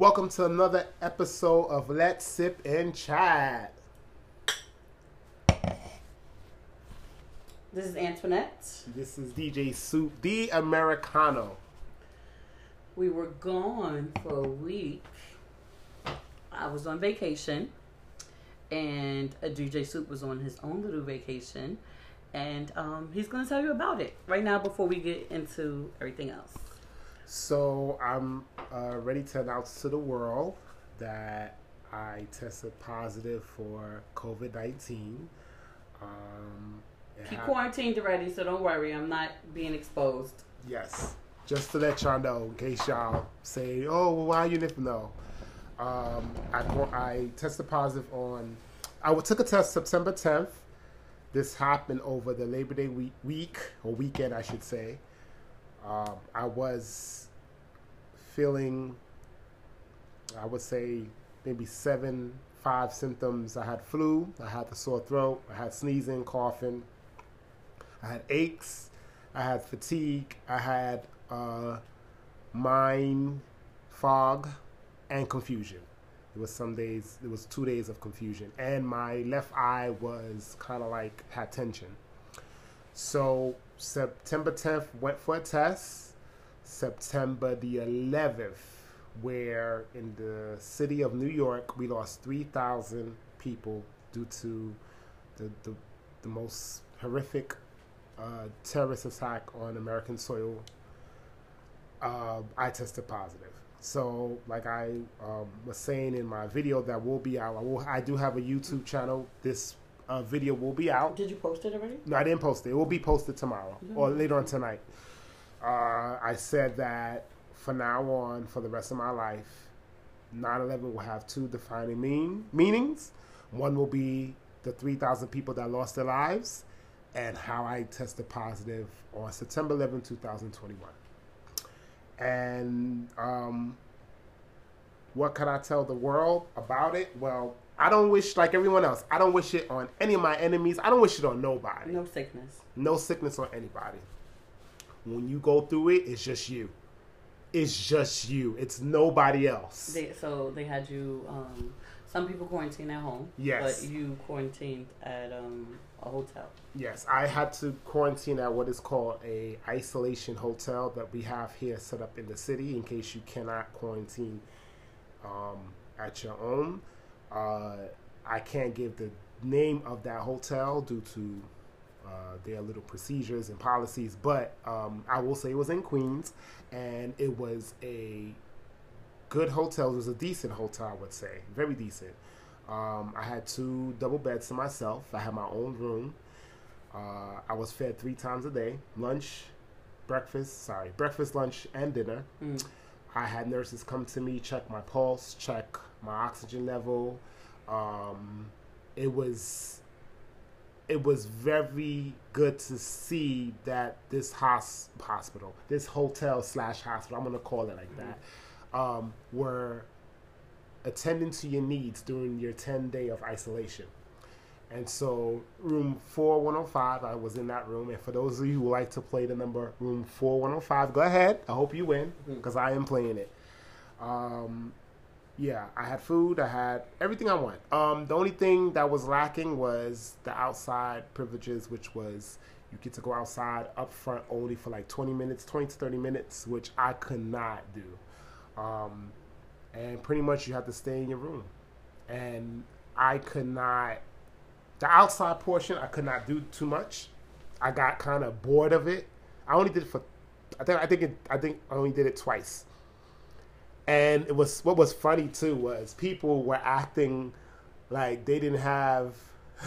Welcome to another episode of Let's Sip and Chat. This is Antoinette. This is DJ Soup, the Americano. We were gone for a week. I was on vacation, and DJ Soup was on his own little vacation, and um, he's going to tell you about it right now before we get into everything else. So I'm uh, ready to announce to the world that I tested positive for COVID 19. Um, He quarantined already, so don't worry. I'm not being exposed. Yes. Just to let y'all know, in case y'all say, "Oh, well, why you didn't know?" Um, I I tested positive on. I took a test September 10th. This happened over the Labor Day week, week or weekend, I should say. Um, I was feeling, I would say, maybe seven, five symptoms. I had flu. I had the sore throat. I had sneezing, coughing. I had aches. I had fatigue. I had uh, mind fog and confusion. It was some days. It was two days of confusion, and my left eye was kind of like had tension. So September 10th went for a test. September the 11th, where in the city of New York we lost 3,000 people due to the the, the most horrific uh, terrorist attack on American soil, uh, I tested positive. So, like I um, was saying in my video that will be out, I, will, I do have a YouTube channel. This uh, video will be out. Did you post it already? No, I didn't post it. It will be posted tomorrow or later on tonight. Uh, I said that for now on, for the rest of my life, 9 11 will have two defining mean, meanings. One will be the 3,000 people that lost their lives, and how I tested positive on September 11, 2021. And um, what can I tell the world about it? Well, I don't wish, like everyone else, I don't wish it on any of my enemies. I don't wish it on nobody. No sickness. No sickness on anybody. When you go through it, it's just you. It's just you. It's nobody else. They, so they had you. Um, some people quarantine at home. Yes. But you quarantined at um, a hotel. Yes, I had to quarantine at what is called a isolation hotel that we have here set up in the city in case you cannot quarantine um, at your own. Uh, I can't give the name of that hotel due to uh, their little procedures and policies, but um, I will say it was in Queens, and it was a good hotel. It was a decent hotel, I would say, very decent. Um, I had two double beds to myself. I had my own room. Uh, I was fed three times a day: lunch, breakfast. Sorry, breakfast, lunch, and dinner. Mm. I had nurses come to me, check my pulse, check my oxygen level. Um, it was it was very good to see that this hos- hospital, this hotel slash hospital, I'm gonna call it like that, um, were attending to your needs during your 10 day of isolation. And so, room 4105, I was in that room. And for those of you who like to play the number room 4105, go ahead. I hope you win because I am playing it. Um, yeah, I had food. I had everything I want. Um, the only thing that was lacking was the outside privileges, which was you get to go outside up front only for like 20 minutes, 20 to 30 minutes, which I could not do. Um, and pretty much you have to stay in your room. And I could not, the outside portion, I could not do too much. I got kind of bored of it. I only did it for, I think, I think, it, I think I only did it twice. And it was what was funny too was people were acting like they didn't have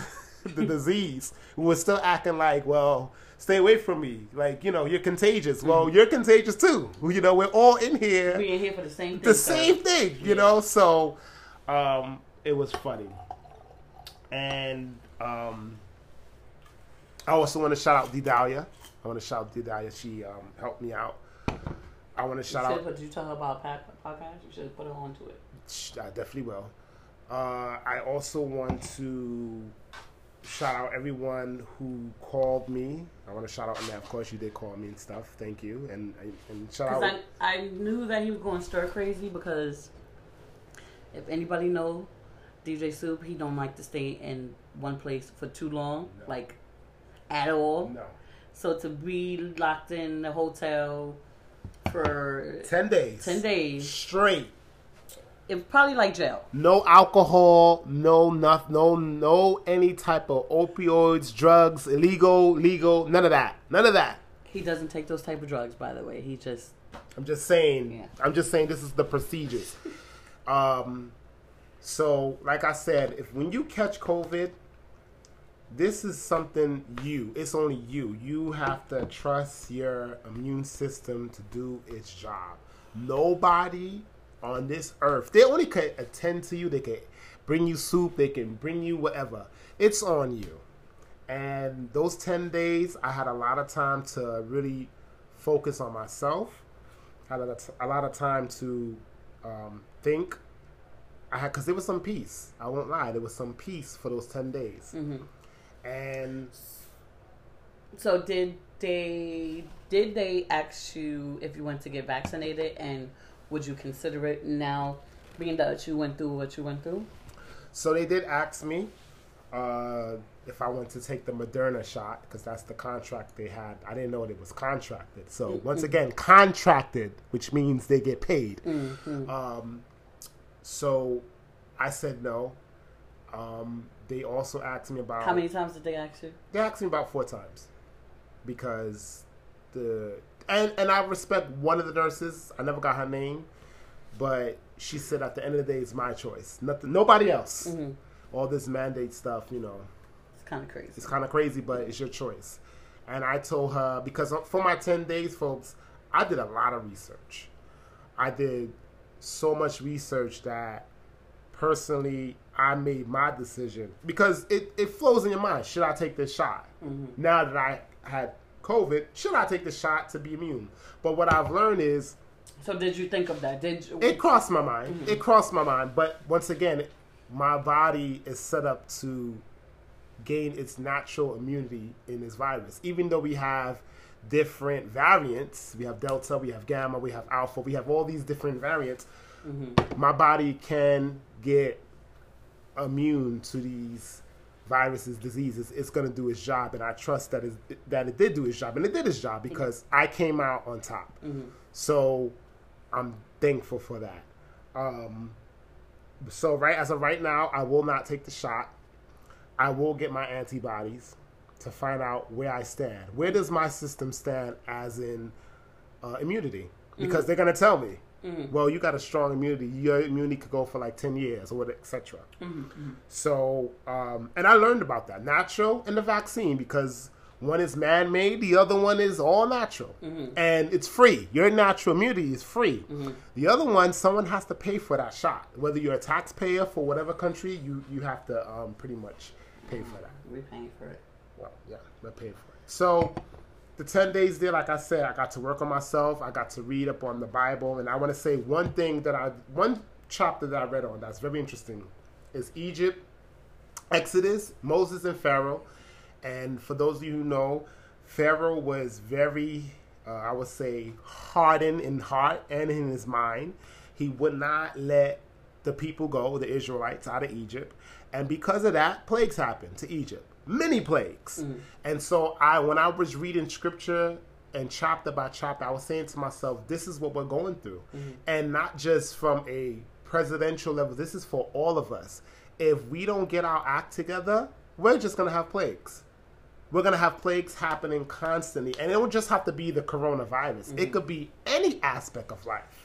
the disease. We were still acting like, well, stay away from me. Like, you know, you're contagious. Well, you're contagious too. You know, we're all in here We in here for the same thing. the same thing, you know. So um, it was funny, and um, I also want to shout out Didalia. I want to shout out Didalia. She um, helped me out. I want to shout out. but you tell her about podcast. You should put her onto it. I definitely will. Uh, I also want to shout out everyone who called me. I want to shout out, and of course, you did call me and stuff. Thank you, and and, shout out. Because I, I knew that he was going stir crazy because If anybody know DJ Soup, he don't like to stay in one place for too long, No. like at all. No. So to be locked in the hotel for 10 days. 10 days, Straight. it's probably like jail. No alcohol, no nothing, no no any type of opioids, drugs, illegal, legal, none of that. None of that. He doesn't take those type of drugs, by the way. He just I'm just saying. Yeah. I'm just saying this is the procedures. um, so like I said, if when you catch COVID, this is something you. It's only you. You have to trust your immune system to do its job. Nobody on this earth. They only can attend to you. They can bring you soup. They can bring you whatever. It's on you. And those 10 days, I had a lot of time to really focus on myself. Had a, a lot of time to um, think. I had because there was some peace. I won't lie, there was some peace for those 10 days. And So did they did they ask you if you went to get vaccinated and would you consider it now being that you went through what you went through? so they did ask me uh, if I went to take the Moderna shot because that's the contract they had. I didn't know it was contracted. So once again, contracted, which means they get paid. Um, so I said no. Um, they also asked me about How many times did they ask you? They asked me about four times because the and and I respect one of the nurses. I never got her name, but she said at the end of the day, it's my choice. Nothing, nobody else. Mm-hmm. All this mandate stuff, you know, It's kind of crazy. it's kind of crazy, but it's your choice. And I told her because for my ten days, folks, I did a lot of research. I did so much research that personally I made my decision because it, it flows in your mind. Should I take this shot? Mm-hmm. Now that I had COVID, should I take the shot to be immune? But what I've learned is So did you think of that? Did you? it crossed my mind. Mm-hmm. It crossed my mind. But once again, my body is set up to gain its natural immunity in this virus. Even though we have different variants, we have Delta, we have Gamma, we have Alpha, we have all these different variants. Mm-hmm. My body can get immune to these viruses, diseases. It's going to do its job, and I trust that it, that it did do its job, and it did its job because I came out on top. So I'm thankful for that. Um, so right as of right now, I will not take the shot. I will get my antibodies to find out where I stand. Where does my system stand as in uh, immunity? Because they're gonna tell me, Mm-hmm. well, you got a strong immunity. Your immunity could go for like ten years or what, etc. Mm-hmm, mm-hmm. So, um, and I learned about that natural and the vaccine because one is man-made, the other one is all natural, and it's free. Your natural immunity is free. The other one, someone has to pay for that shot. Whether you're a taxpayer for whatever country, you you have to um, pretty much pay for that. We're paying for it. Well, yeah, we're paying for it. So the 10 days there, like I said, I got to work on myself. I got to read up on the Bible. And I want to say one thing that I, one chapter that I read on that's very interesting is Egypt, Exodus, Moses and Pharaoh. And for those of you who know, Pharaoh was very, uh, I would say, hardened in heart and in his mind. He would not let the people go, the Israelites, out of Egypt. And because of that, plagues happened to Egypt. Many plagues. Mm. And so I when I was reading scripture and chapter by chapter, I was saying to myself, this is what we're going through. Mm-hmm. And not just from a presidential level, this is for all of us. If we don't get our act together, we're just gonna have plagues. We're gonna have plagues happening constantly. And it don't just have to be the coronavirus. It mm-hmm. could be any aspect of life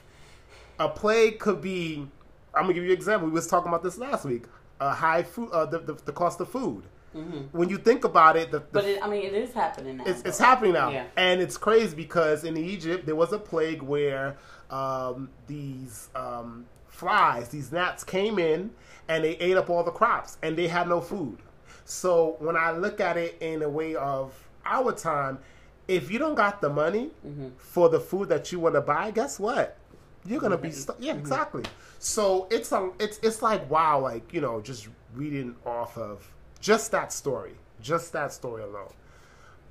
a plague could be i'm gonna give you an example we was talking about this last week a high food uh, the, the, the cost of food when you think about it the, the But it, I mean, it is happening now. it's, it's happening now. Yeah. and it's crazy because in egypt there was a plague where um, these um, flies these gnats came in and they ate up all the crops and they had no food. So when i look at it in a way of our time if you don't got the money for the food that you want to buy guess what? You're gonna be stuck yeah exactly. So it's a it's it's like wow like you know just reading off of just that story just that story alone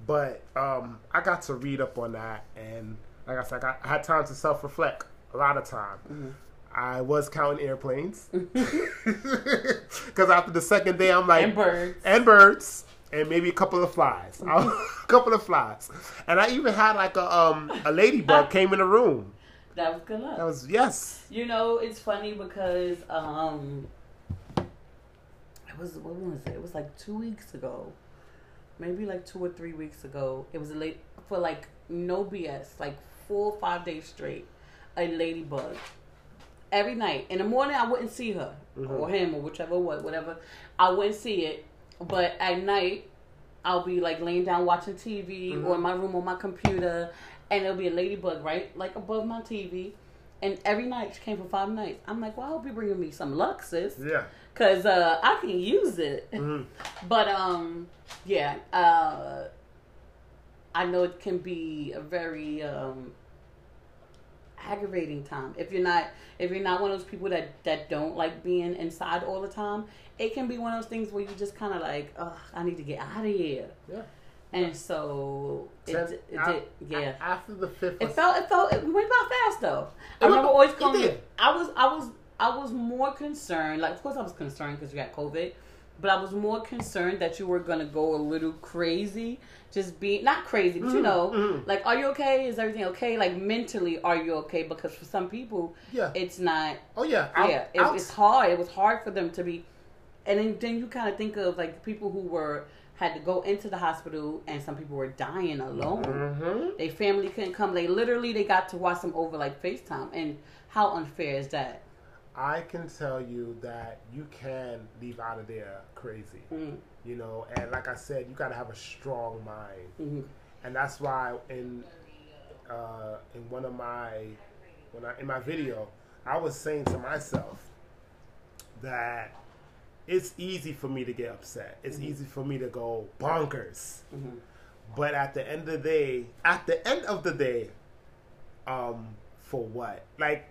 but um, I got to read up on that, and like I said, I, got, I had time to self reflect a lot of time. I was counting airplanes because after the second day, I'm like And birds. and birds and maybe a couple of flies, a couple of flies, and I even had like a um a ladybug came in the room. That was good luck. That was yes. You know, it's funny because um it was what was it? It was like two weeks ago. Maybe like two or three weeks ago. It was a late for like no BS, like four five days straight. A ladybug. Every night. In the morning I wouldn't see her. Mm-hmm. Or him or whichever what whatever. I wouldn't see it. But at night I'll be like laying down watching TV or mm-hmm. in my room on my computer and there'll be a ladybug right like above my TV. And every night she came for five nights. I'm like, well, I hope you're bringing me some luck, sis. Yeah. Cause uh, I can use it. Mhm. But um, yeah, uh, I know it can be a very um, aggravating time if you're not if you're not one of those people that that don't like being inside all the time. It can be one of those things where you just kind of like, oh, I need to get out of here. Yeah. And so it, it, a- did, yeah. After the fifth, It felt it felt it went by fast though. It I remember always it calling. I was I was I was more concerned. Like of course I was concerned because you got COVID, but I was more concerned that you were gonna go a little crazy. Just being not crazy, but you Mhm, know, mhm. like are you okay? Is everything okay? Like mentally, are you okay? Because for some people, yeah. it's not. oh yeah. Out- yeah, it, it's hard. It was hard for them to be, and then then you kind of think of like people who were had to go into the hospital, and some people were dying alone. Mhm. They family couldn't come. They literally they got to watch them over like FaceTime. And how unfair is that? I can tell you that you can leave out of there crazy. Mm, You know, and like I said, you got to have a strong mind, mhm. and that's why in uh, in one of my when I in my video, I was saying to myself that it's easy for me to get upset. It's easy for me to go bonkers. Mhm. But at the end of the day, at the end of the day, um, for what? Like,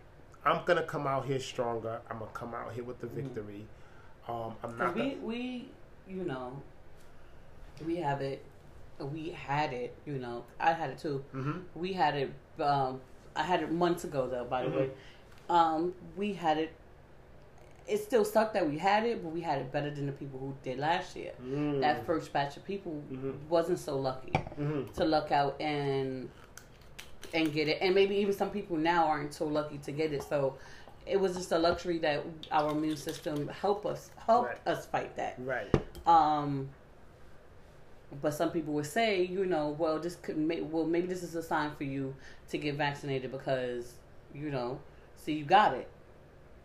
I'm gonna come out here stronger. I'm gonna come out here with the victory. Um, I'm not. we Gonna, we you know we have it. We had it. You know, I had it too. hmm We had it. Um, I had it months ago though. By the Mhm. way, um, we had it. It still sucked that we had it, but we had it better than the people who did last year. Mm. That first batch of people Mhm. wasn't so lucky. hmm to luck out and and get it and maybe even some people now aren't so lucky to get it so it was just a luxury that our immune system help us help Right. us fight that Right. um but some people would say you know well this could make well maybe this is a sign for you to get vaccinated because you know see you got it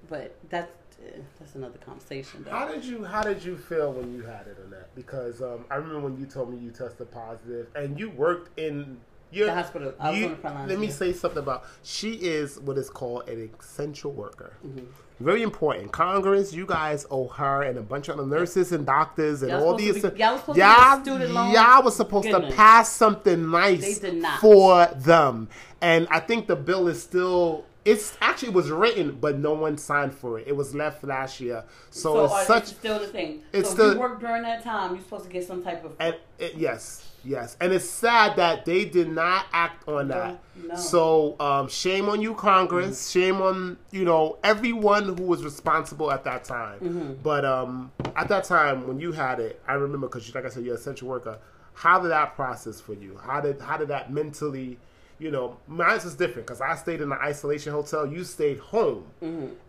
but that's eh, that's another conversation though. How did you How did you feel when you had it on that? Because um, I remember when you told me you tested positive, and you worked in your The hospital. You- on the front lines, let me say something about. She is what is called an essential worker. Mm-hmm. Very important. Congress, you guys owe her and a bunch of other nurses and doctors and Y'all all these. to be- y'all was supposed to y'all, get student loan y'all was supposed to pass something nice They did not. for them, and I think the bill is still. It's actually was written, but no one signed for it. It was left last year, so, So it's such. it's still the thing. it's so if still- you work during that time, you're supposed to get some type of. And it, yes, yes, and it's sad that they did not act on that. No. So um, shame on you, Congress. Shame on you know everyone who was responsible at that time. Mm-hmm. But um, at that time when you had it, I remember because like I said, you're an essential worker. How did that process for you? How did how did that mentally? You know, mine was different because I stayed in the isolation hotel. You stayed home,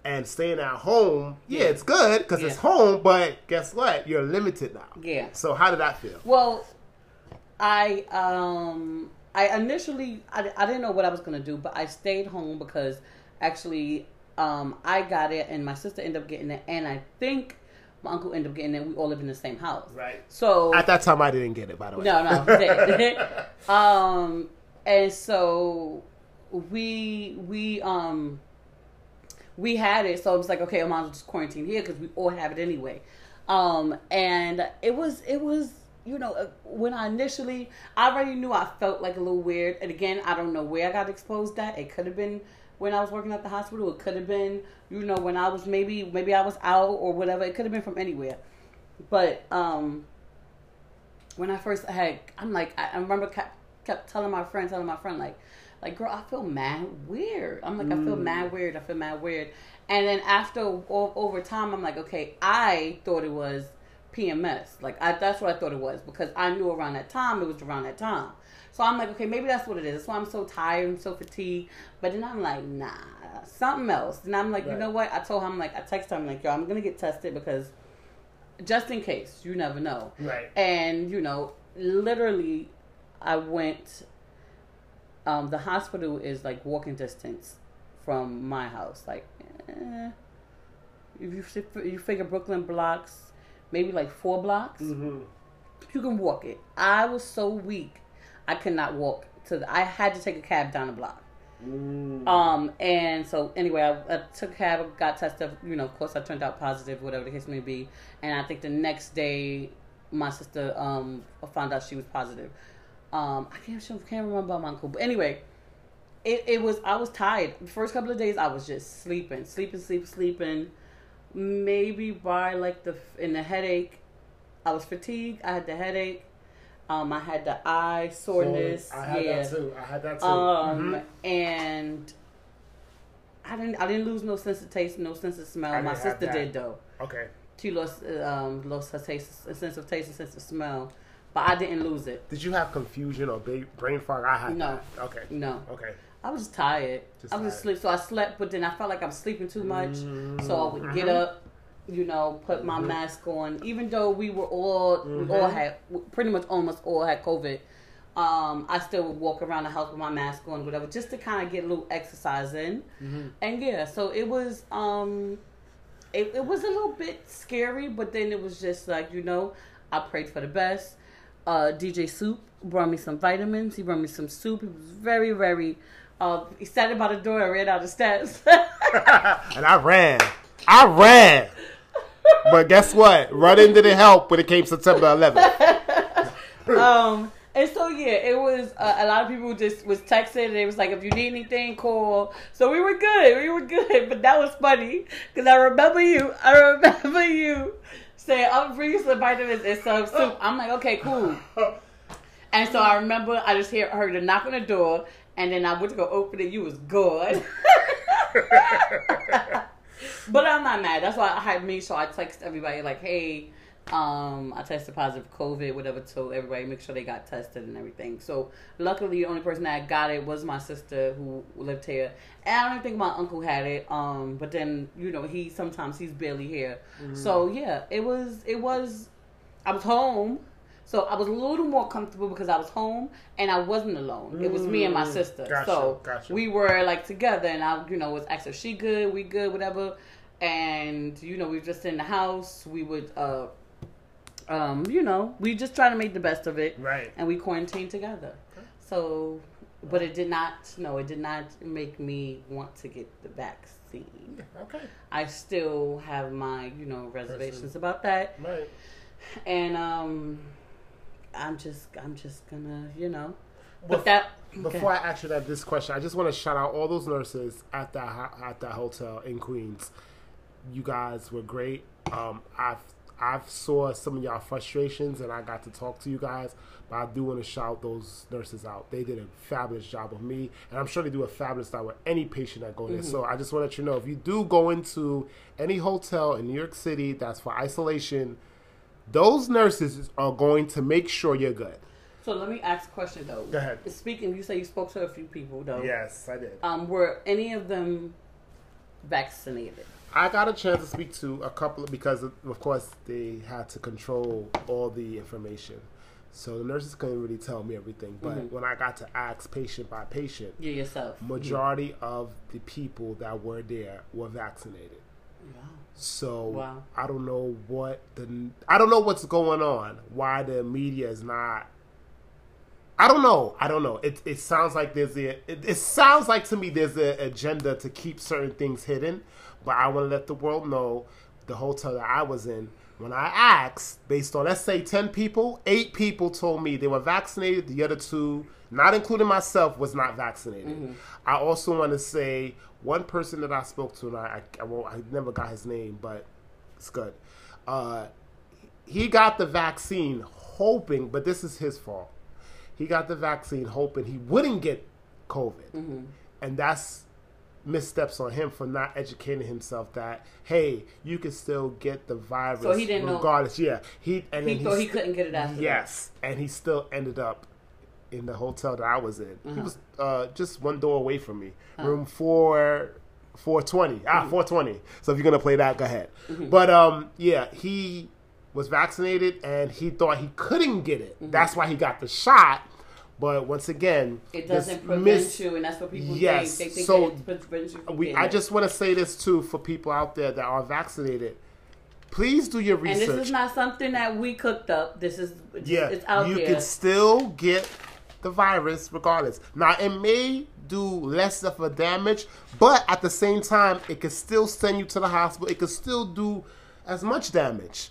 and staying at home, yeah, Mm-hmm. Yeah. it's good because it's home. But guess what? You're limited now. Yeah. So how did that feel? Well, I um I initially I, I didn't know what I was gonna do, but I stayed home because actually um I got it and my sister ended up getting it, and I think my uncle ended up getting it. We all live in the same house, Right. So At that time, I didn't get it. By the way. No, no. um, and so we we um we had it, so it was like, okay, I might as well just quarantine here because we all have it anyway. Um, and it was it was you know uh, when I initially I already knew I felt like a little weird, and again I don't know where I got exposed at. It could have been when I was working at the hospital. It could have been you know when I was maybe maybe I was out or whatever. It could have been from anywhere, but um when I first had, I'm like, I, I remember kept, kept telling my friend, telling my friend, like, Like, girl, I feel mad weird. I'm like, I feel mad weird. I feel mad weird. And then after over time, I'm like, okay, I thought it was PMS. Like, I, that's what I thought it was because I knew around that time it was around that time. So I'm like, okay, maybe that's what it is. That's why I'm so tired and so fatigued. But then I'm like, nah, something else. And I'm like, you know what? I told him, I'm like, I texted him, like, yo, I'm gonna get tested because just in case, you never know. Right. And you know, literally, I went. Um, the hospital is like walking distance from my house. Like, eh, if you you figure Brooklyn blocks, maybe like four blocks, Mm-hmm. you can walk it. I was so weak, I could not walk to. The, I had to take a cab down the block. Mm. Um, and so anyway, I, I took a cab, got tested. You know, of course, I turned out positive, whatever the case may be. And I think the next day, my sister um found out she was positive. Um, I can't she can't remember my uncle, but anyway, it it was I was tired. The first couple of days, I was just sleeping, sleeping, sleeping, sleeping. Maybe by like the in the headache, I was fatigued. I had the headache. Um, I had the eye soreness. I had yeah. that too. I had that too. Um, Mhm. and I didn't. I didn't lose no sense of taste, no sense of smell. I My sister did though. Okay. She lost um lost her taste, a sense of taste, and sense of smell, but I didn't lose it. Did you have confusion or brain fog? I had No. that. Okay. No, Okay. I was just tired. Just I was tired. asleep, so I slept, but then I felt like I was sleeping too much. So I would get Mhm. up, you know, put my Mhm. mask on. Even though we were all, we all had, pretty much almost all had COVID. Um, I still would walk around the house with my mask on, whatever, just to kind of get a little exercise in. Mhm. And yeah, so it was, um, it, it was a little bit scary, but then it was just like you know, I prayed for the best. Uh, DJ Soup brought me some vitamins. He brought me some soup. He was very, very. Uh, he sat by the door and ran out the steps. and I ran. I ran. But guess what? Running didn't help when it came September 11th. um, and so yeah, it was uh, a lot of people just was texting and it was like, if you need anything, call. So we were good, we were good. But that was funny because I remember you. I remember you saying, "I'm bringing some vitamins and some soup." I'm like, okay, cool. And so I remember I just hear heard a knock on the door, and then I went to go open it. You was gone. but I'm not mad. That's why I had me. So I text everybody like, hey, um, I tested positive COVID, whatever. So everybody make sure they got tested and everything. So luckily, the only person that got it was my sister who lived here, and I don't think my uncle had it. Um, but then you know he sometimes he's barely here. So yeah, it was it was. I was home. So I was a little more comfortable because I was home and I wasn't alone. It was me and my Mm, sister. gotcha, so gotcha. we were like together and I, you know, was asking if she good, we good, whatever. And, you know, we were just in the house. We would, uh, um, you know, we just try to make the best of it. Right. And we quarantined together. So, but it did not, no, it did not make me want to get the vaccine. Okay. I still have my, you know, reservations about that Right. and um i'm just i'm just gonna you know but that Before I ask you that this question, I just want to shout out all those nurses at that at that hotel in Queens. You guys were great. Um, I've I've saw some of y'all frustrations, and I got to talk to you guys. But I do want to shout those nurses out. They did a fabulous job with me, and I'm sure they do a fabulous job with any patient that go there. So I just want to let you know if you do go into any hotel in New York City that's for isolation, those nurses are going to make sure you're good. so let me ask a question though Go ahead. speaking you say you spoke to a few people though Yes, I did. um were any of them vaccinated I got a chance to speak to a couple because, of, of course, they had to control all the information. So the nurses couldn't really tell me everything. But Mhm. when I got to ask patient by patient, you yourself majority of the people that were there were vaccinated. Wow. So Wow. I don't know what the I don't know what's going on. Why the media is not. I don't know. I don't know. It it sounds like there's a. It, it sounds like to me there's an agenda to keep certain things hidden. But I want to let the world know the hotel that I was in. When I asked, based on let's say ten people, eight people told me they were vaccinated. The other two, not including myself, was not vaccinated. I also want to say one person that I spoke to, and I I, I, won't, I never got his name, but it's good. Uh, he got the vaccine hoping, but this is his fault. He got the vaccine hoping he wouldn't get COVID, hmm and that's missteps on him for not educating himself that hey, you can still get the virus So he didn't know- regardless. Yeah, he and He thought he st- couldn't get it after. that. Yes, and he still ended up in the hotel that I was in. He Uh-huh. was uh, just one door away from me, Oh. room four. 420 Mm-hmm. ah 420 so if you're gonna play that go ahead but um yeah he was vaccinated and he thought he couldn't get it that's why he got the shot but once again. It doesn't prevent mis- you, and that's what people Yes, think. They think so that it prevents you from we, I just want to say this too for people out there that are vaccinated please do your research. And this is not something that we cooked up. This is Yeah, it's out there. you there. can still get the virus regardless. Now it may do less of a damage, but at the same time, it could still send you to the hospital. It could still do as much damage.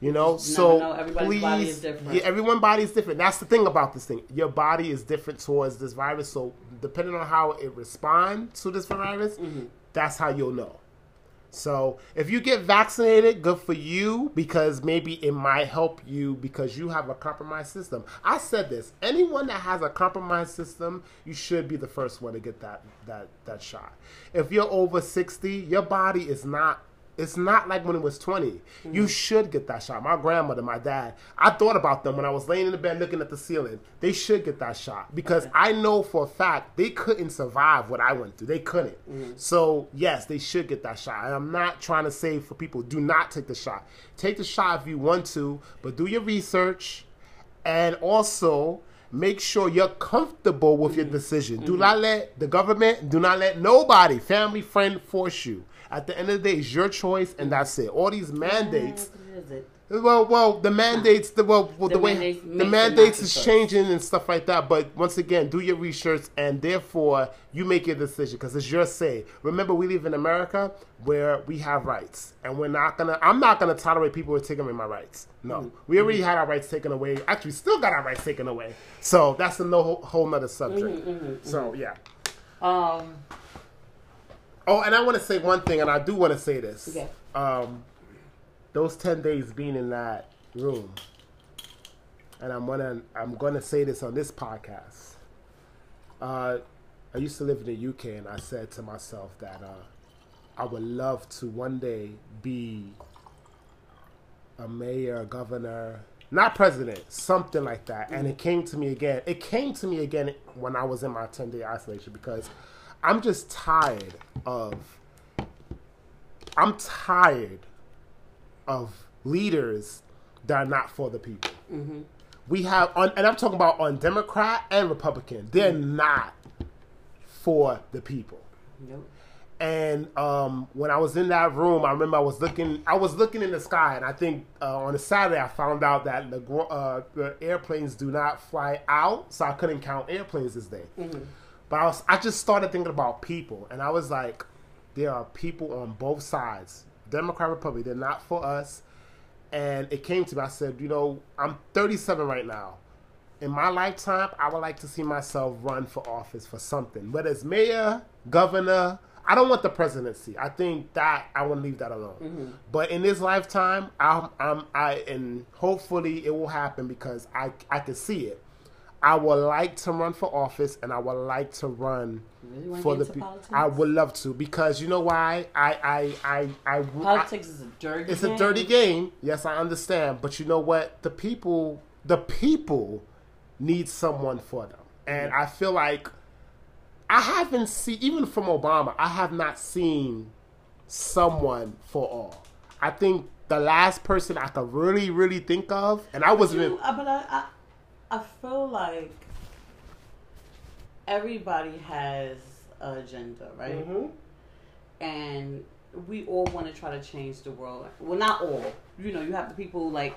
You know, so know. Everybody's please, body is different. yeah, everyone's body is different. That's the thing about this thing. Your body is different towards this virus. So depending on how it responds to this virus, Mm-hmm. that's how you'll know. So if you get vaccinated, good for you because maybe it might help you because you have a compromised system. I said this: anyone that has a compromised system, you should be the first one to get that that that shot. If you're over sixty, your body is not. It's not like when it was 20. You mm. should get that shot. My grandmother, my dad, I thought about them when I was laying in the bed looking at the ceiling. They should get that shot because I know for a fact they couldn't survive what I went through. They couldn't. Mm. So, yes, they should get that shot. And I'm not trying to say for people, do not take the shot. Take the shot if you want to, but do your research and also make sure you're comfortable with your mm. decision. Do mm-hmm. not let the government, do not let nobody, family, friend, force you. At the end of the day, it's your choice, and that's it. All these mandates. What is it? Well, well, the mandates, the well, well, the, The way the mandates is changing and stuff like that. But once again, do your research, and therefore you make your decision because it's your say. Remember, we live in America where we have rights, and we're not gonna. I'm not gonna tolerate people who are taking away my rights. No, Mm-hmm. we already had our rights taken away. Actually, still got our rights taken away. So that's a no whole nother subject. Mm-hmm, So yeah. Um. Oh, and I want to say one thing, and I do want to say this. Okay. Um, those ten days being in that room, and I'm gonna I'm gonna say this on this podcast. Uh, I used to live in the UK, and I said to myself that uh, I would love to one day be a mayor, a governor, not president, something like that. And it came to me again. It came to me again when I was in my 10 day isolation because I'm just tired of. I'm tired of leaders that are not for the people. We have, on, and I'm talking about on Democrat and Republican. They're not for the people. Nope. And um, when I was in that room, I remember I was looking. I was looking in the sky, and I think uh, on a Saturday I found out that the, uh, the airplanes do not fly out, so I couldn't count airplanes this day. But I was, I just started thinking about people, and I was like, there are people on both sides, Democrat, Republican. They're not for us. And it came to me. I said, you know, I'm 37 right now. In my lifetime, I would like to see myself run for office for something, whether it's mayor, governor. I don't want the presidency. I think that I want to leave that alone. Mm-hmm. But in this lifetime, I'm, I'm, I, and hopefully it will happen because I, I can see it. I would like to run for office, and I would like to run Really for the people. I would love to because you know why? I, I, I, I, I Politics is a dirty. it's a game. dirty game. Yes, I understand. But you know what? The people, the people need someone for them. And I feel like I haven't seen, even from Obama, I have not seen someone for all. I think the last person I could really, really think of, and I wasn't You- even, uh, but I, I, feel like everybody has an agenda, right? Mhm. And we all want to try to change the world. Well, not all. You know, you have the people like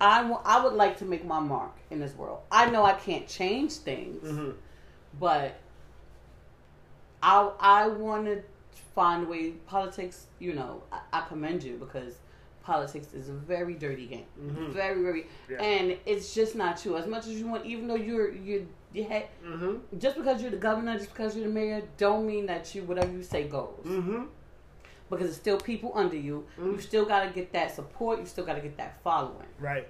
I. I would like to make my mark in this world. I know I can't change things, Mhm. but I I want to find a way. Politics, you know, I, I commend you because politics is a very dirty game, Mhm. very very, Yeah. and it's just not true. As much as you want, even though you're you're you had, Mhm. just because you're the governor, just because you're the mayor, don't mean that you whatever you say goes. Mhm. Because it's still people under you. You still got to get that support. You still got to get that following Right.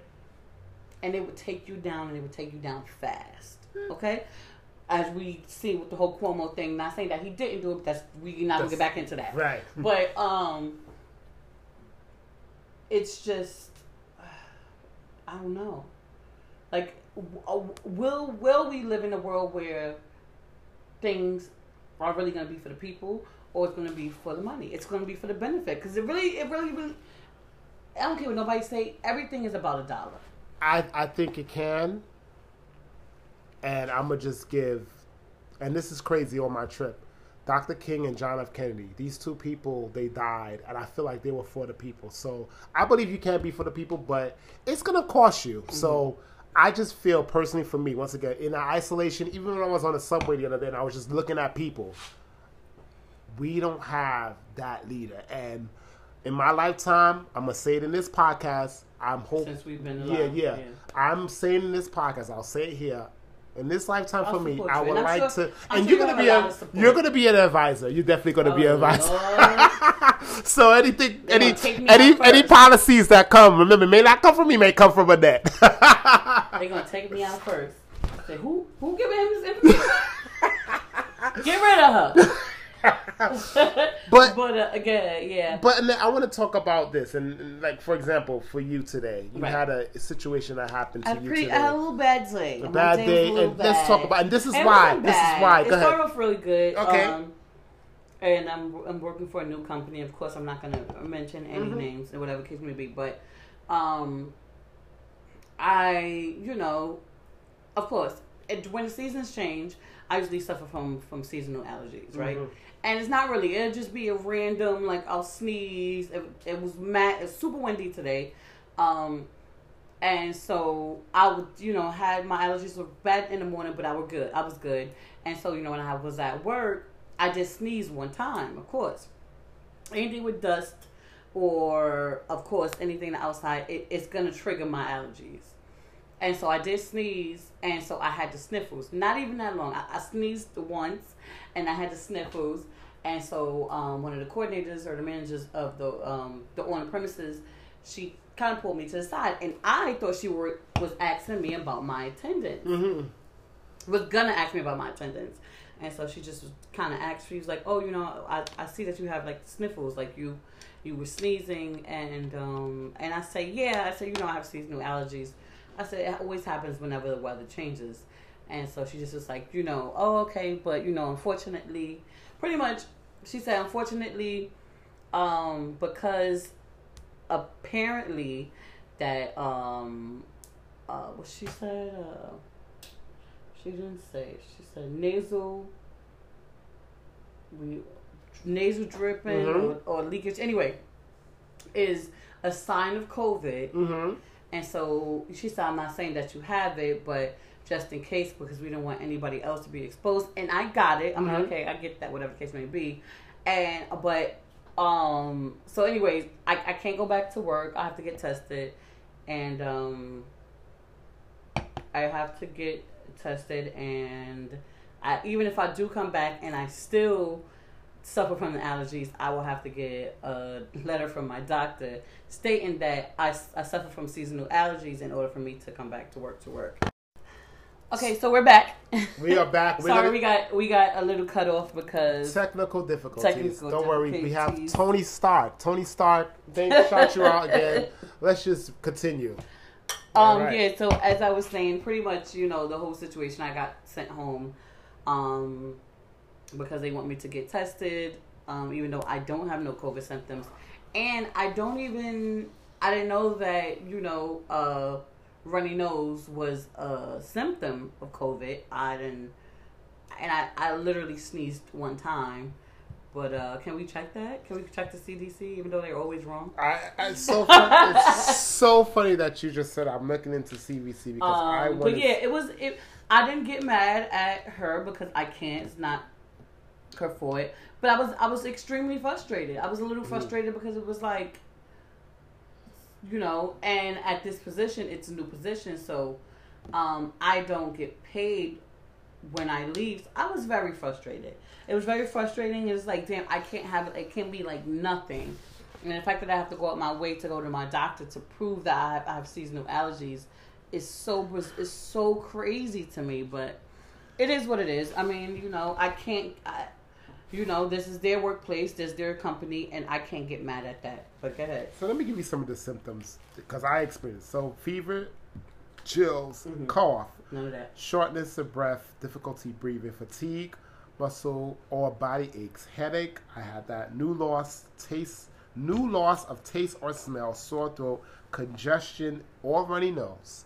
and it would take you down and it would take you down fast. Okay? as we see with the whole Cuomo thing. Not saying that he didn't do it. That's we not gonna get back into that. Right. But um, it's just I don't know. Like, will will we live in a world where things are really going to be for the people, or it's going to be for the money? It's going to be for the benefit because it really, it really, really. I don't care what nobody say. Everything is about a dollar. I I think it can. And I'm gonna just give, and this is crazy on my trip. Dr. King and John F. Kennedy, these two people, they died, and I feel like they were for the people. So I believe you can't be for the people, but it's gonna cost you. Mm-hmm. So I just feel personally for me, once again, in isolation, even when I was on the subway the other day and I was just looking at people, we don't have that leader. And in my lifetime, I'm gonna say it in this podcast. I'm hoping Since we've been yeah, yeah, yeah. I'm saying in this podcast, I'll say it here. In this lifetime I'll for me, I would like sure- to. I'm and sure you're you gonna be a a you're gonna be an advisor. You're definitely gonna be an Oh, advisor. So anything, They any gonna take me any any policies that come, remember, may not come from me, may come from Annette. They're gonna take me out first. Say who who giving him this information? Get rid of her. But- but uh, again, yeah. But I want to talk about this, and, and like for example, for you today, you Right. had a situation that happened to I, had a you pretty, today. I had a little bad day. a bad day, and let's talk bad. about. And this is It why. This is bad. why. It Go ahead. started off really good. Okay. Um, and I'm I'm working for a new company. Of course, I'm not going to mention any Mhm. names or whatever case may be. But um, I, you know, of course, it, when the seasons change, I usually suffer from from seasonal allergies, right? Mhm. And it's not really. It'll just be a random like I'll sneeze. It, it was mad. It's super windy today. Um, and so I would, you know, had my allergies were bad in the morning, but I were good. I was good. And so, you know, when I was at work, I just sneezed one time, of course. Anything with dust or, of course, anything outside, it, it's to trigger my allergies. And so I did sneeze, and so I had the sniffles. Not even that long. I, I sneezed once, and I had the sniffles. And so um, one of the coordinators or the managers of the um, the on premises, she kind of pulled me to the side, and I thought she were was asking me about my attendance. Mhm. Was gonna ask me about my attendance, and so she just kind of asked. She was like, "Oh, you know, I, I see that you have like sniffles, like you you were sneezing," and um and I say, "Yeah," I said, "You know, I have seasonal allergies." I said, "It always happens whenever the weather changes," and so she just was like, "You know, oh okay, but you know, unfortunately, pretty much." She said, "Unfortunately, um, because apparently that um uh what she said uh she didn't say she said nasal we nasal dripping Mhm. or, or leakage anyway is a sign of covid Mhm. And so she said i'm not saying that you have it but just in case because we don't want anybody else to be exposed. And i got it. I'm Mhm. like okay i get that whatever the case may be. And but um so anyways I, I can't go back to work. I have to get tested. And um i have to get tested. And I, even if i do come back and i still suffer from the allergies i will have to get a letter from my doctor stating that i, I suffer from seasonal allergies in order for me to come back to work to work okay so we're back We are back. We're sorry gonna- we got we got a little cut off because Technical difficulties. Technical Don't worry. We have. Tony Stark. Tony Stark. They shot you out again. Let's just continue. Um, right. yeah, so as I was saying, pretty much, you know, the whole situation, I got sent home um, because they want me to get tested, um, even though I don't have no COVID symptoms. And I don't even, I didn't know that, you know, uh, runny nose was a symptom of COVID. I didn't, and I, I literally sneezed one time. But uh, can we check that? Can we check the CDC, even though they're always wrong? I, I, it's so fun, it's so funny that you just said I'm looking into CDC because I Um, want. but yeah, it was. It, I didn't get mad at her because I can't. It's not her for it. But I was. I was extremely frustrated. I was a little Mm. frustrated because it was like, you know, and at this position, it's a new position, so um, I don't get paid when I leave. I was very frustrated. It was very frustrating. It was like, damn, I can't have it. It can be like nothing. And the fact that I have to go out my way to go to my doctor to prove that I have, I have seasonal allergies is so is so crazy to me. But It is what it is. I mean, you know, I can't. I, you know, this is their workplace, this is their company, and I can't get mad at that. But go ahead. So let me give you some of the symptoms because I experienced so fever, chills, mm-hmm. cough, None of that. shortness of breath, difficulty breathing, fatigue, muscle or body aches, headache. I had that. New loss, taste, new loss of taste or smell, sore throat, congestion, or runny nose.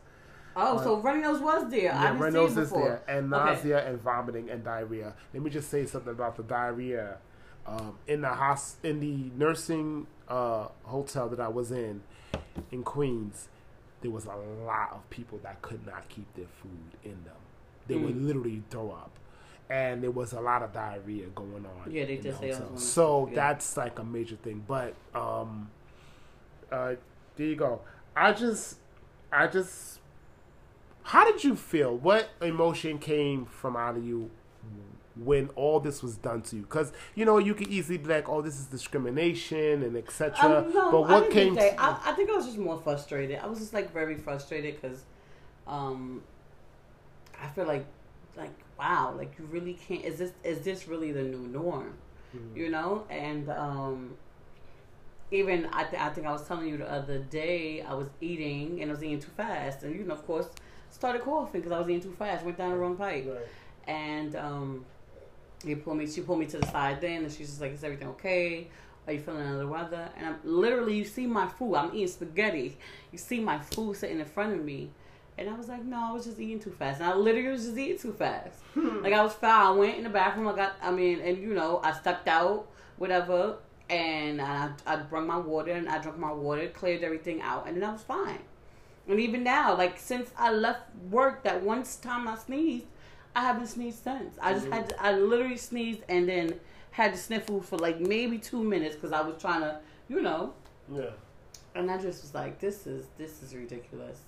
Oh, so runny nose was there. I Yeah, didn't runny see it nose is before. there, and Okay. nausea and vomiting and diarrhea. Let me just say something about the diarrhea. Um, in the hos- in the nursing uh, hotel that I was in in Queens, there was a lot of people that could not keep their food in them. They would Mm. literally throw up, and there was a lot of diarrhea going on. Yeah, they did the say hotel. was one of the So yeah. that's like a major thing. But um, uh, there you go. I just, I just how did you feel? What emotion came from out of you when all this was done to you? Because you know you could easily be like, "Oh, this is discrimination and etc." Um, no, but what didn't came? think that. I, I think I was just more frustrated. I was just like very frustrated because, um, I feel like, like wow, like you really can't. Is this is this really the new norm? Mhm. You know, and um, even I, th- I think I was telling you the other day I was eating and I was eating too fast, and you know, of course, started coughing because I was eating too fast. Went down the wrong pipe Right. and um, he pulled me. She pulled me to the side then, and she's just like, "Is everything okay? Are you feeling under the weather?" And I'm literally, you see my food. I'm eating spaghetti. You see my food sitting in front of me, and I was like, "No, I was just eating too fast." And I literally was just eating too fast. like I was foul. I went in the bathroom. I got. I mean, and you know, I stepped out, whatever, and I I brought my water and I drank my water, cleared everything out, and then I was fine. And even now, like since I left work, that one time I sneezed, I haven't sneezed since. I just had to, I literally sneezed and then had to sniffle for like maybe two minutes because I was trying to, you know. Yeah. And I just was like, this is this is ridiculous.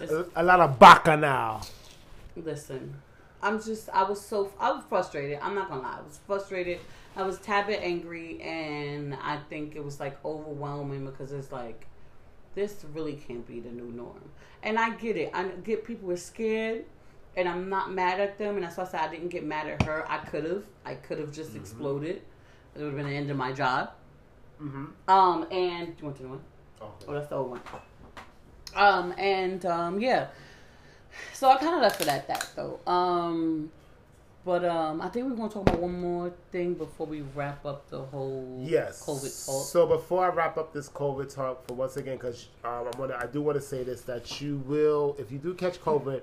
It's- a lot of baka now. listen, I'm just I was so I was frustrated. I'm not gonna lie, I was frustrated. I was tad bit angry, and I think it was like overwhelming because it's like this really can't be the new norm. And I get it. I get people are scared, and I'm not mad at them. And that's why I said I didn't get mad at her. I could have. I could have just exploded. It would have been the end of my job. Mm-hmm. Um, and you want to know one? Oh, that's the old one. Um, and um, yeah. So I kind of left it at that though. Um, but um, I think we're gonna talk about one more thing before we wrap up the whole Yes. COVID talk. So before I wrap up this COVID talk, for once again, because um, I want to, I do want to say this that you will, if you do catch COVID,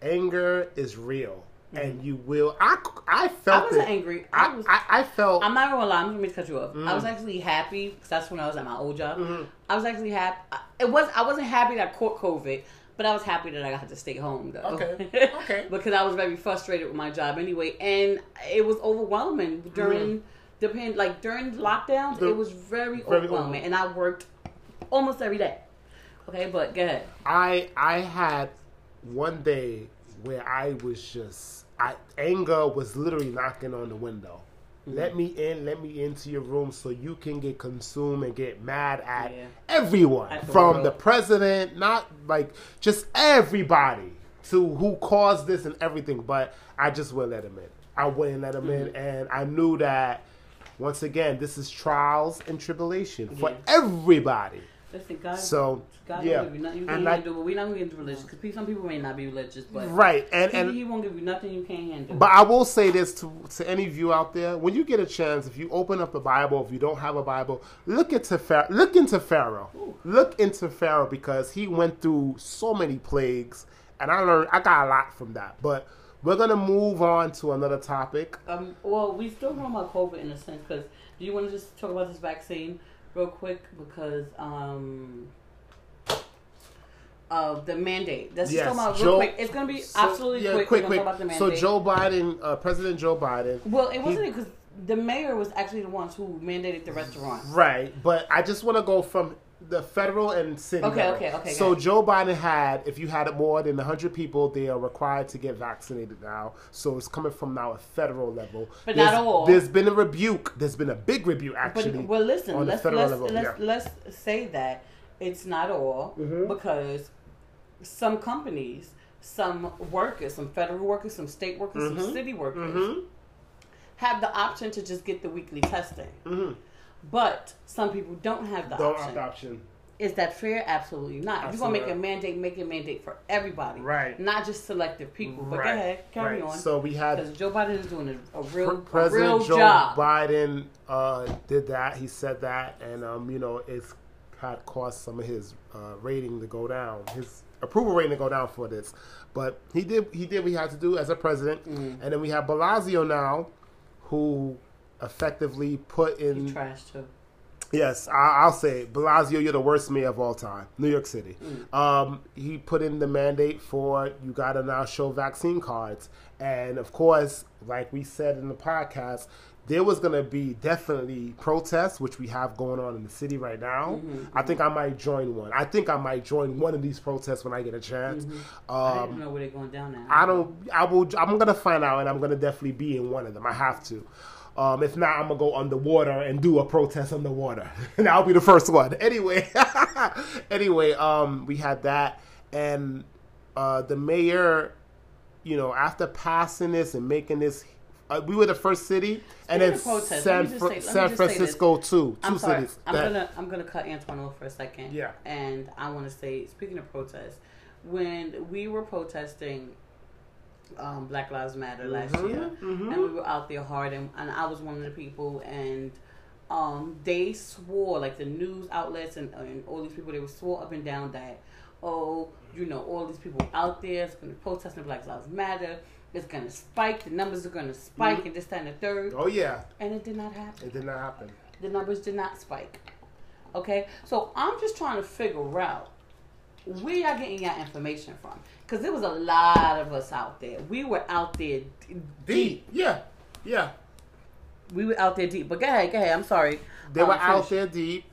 anger is real, and you will. I I Mm-hmm. I felt wasn't it. angry. I I, was. I, I felt. I'm not gonna lie. I'm gonna cut you off. I Mm. was actually happy because that's when I was at my old job. Mhm. I was actually happy. It was. I wasn't happy that I caught COVID, but I was happy that I got to stay home though. Okay. Okay. because I was very frustrated with my job anyway, and it was overwhelming during hmm. depend like during lockdowns. The- it was very, very overwhelming, and I worked almost every day. Okay, but go ahead. I I had one day where I was just I anger was literally knocking on the window. Mm-hmm. Let me in, let me into your room so you can get consumed and get mad at Yeah. everyone At the from world. the president, not like just everybody to who caused this and everything. But I just wouldn't let him in. I wouldn't let him Mm-hmm. in, and I knew that once again this is trials and tribulation for everybody. Listen, God, So God yeah, won't give you nothing you can't like- handle. But we're not gonna get into religion because some people may not be religious, but right, and he, and he won't give you nothing you can't handle. But I will say this to to any of you out there: when you get a chance, if you open up the Bible, if you don't have a Bible, look into Pharaoh. Look into Pharaoh. Look into Pharaoh because he went through so many plagues, and I learned I got a lot from that. But we're gonna move on to another topic. Um, well, we still talking about COVID in a sense because do you want to just talk about this vaccine real quick because um, uh, the mandate. Let's Yes, just talk about real Joe- quick. It's gonna be So- absolutely yeah, quick. quick, quick. about the mandate. So. Joe Biden, uh, President Joe Biden, well, it wasn't because the mayor was actually the ones who mandated the restaurant. Right, but I just want to go from the federal and city. Okay, level. okay, okay, So. Joe Biden had, if you had more than hundred people, they are required to get vaccinated now. So it's coming from now a federal level. But There's- not all. There's been a rebuke. There's been a big rebuke But actually. well, listen. Let's let's level, let's, yeah. let's say that it's not all Mhm. because some companies some workers, some federal workers, some state workers, some Mhm. city workers Mm-hmm. have the option to just get the weekly testing. Mm-hmm. But some people don't have the Don't option. option. Is that fair? Absolutely not. If you're gonna make a mandate, make a mandate for everybody, Right. not just selective people. But right. go ahead, carry right. on. So we had Because Joe Biden is doing a, a real, Pre- a real President Joe job. Biden uh, did that. He said that, and um, you know, it's had caused some of his uh, rating to go down, his approval rating to go down for this. But he did. He did what he had to do as a president, Mhm. and then we have Blasio now, who effectively put in He's trash too. Yes, I, I'll say it. Blasio, you're the worst mayor of all time, New York City. Um, he put in the mandate for you got to now show vaccine cards, and of course, like we said in the podcast, there was going to be definitely protests, which we have going on in the city right now. I think I might join one. I think I might join one of these protests when I get a chance. I don't Um, know where they're going down now. I don't. I will. I'm gonna find out, and I'm gonna definitely be in one of them. I have to. Um, if not, I'm gonna go underwater and do a protest underwater, and I'll be the first one. Anyway, anyway, um, we had that, and uh, the mayor, you know, after passing this and making this, uh, we were the first city, and then Speaking protests, San, let me just Fr- say- San just say this. Francisco too. 2 I'm sorry. cities. I'm that- gonna I'm gonna cut Antoine off for a second. Yeah. And I want to say, speaking of protests, when we were protesting um, Black Lives Matter last Mhm, year, mhm. and we were out there hard, and, and I was one of the people, and um, they swore like the news outlets and, and all these people they were swore up and down that oh you know all these people out there is going to protest and Black Lives Matter. It's going to spike. The numbers are going to spike, Mhm. and this, time the third. Oh yeah, And it did not happen it did not happen. the numbers did not spike. Okay, so I'm just trying to figure out where y'all getting your information from because there was a lot of us out there. We were out there d- Deep. Yeah, yeah. We were out there deep. But go ahead, go ahead. I'm sorry. They Um, were out there deep.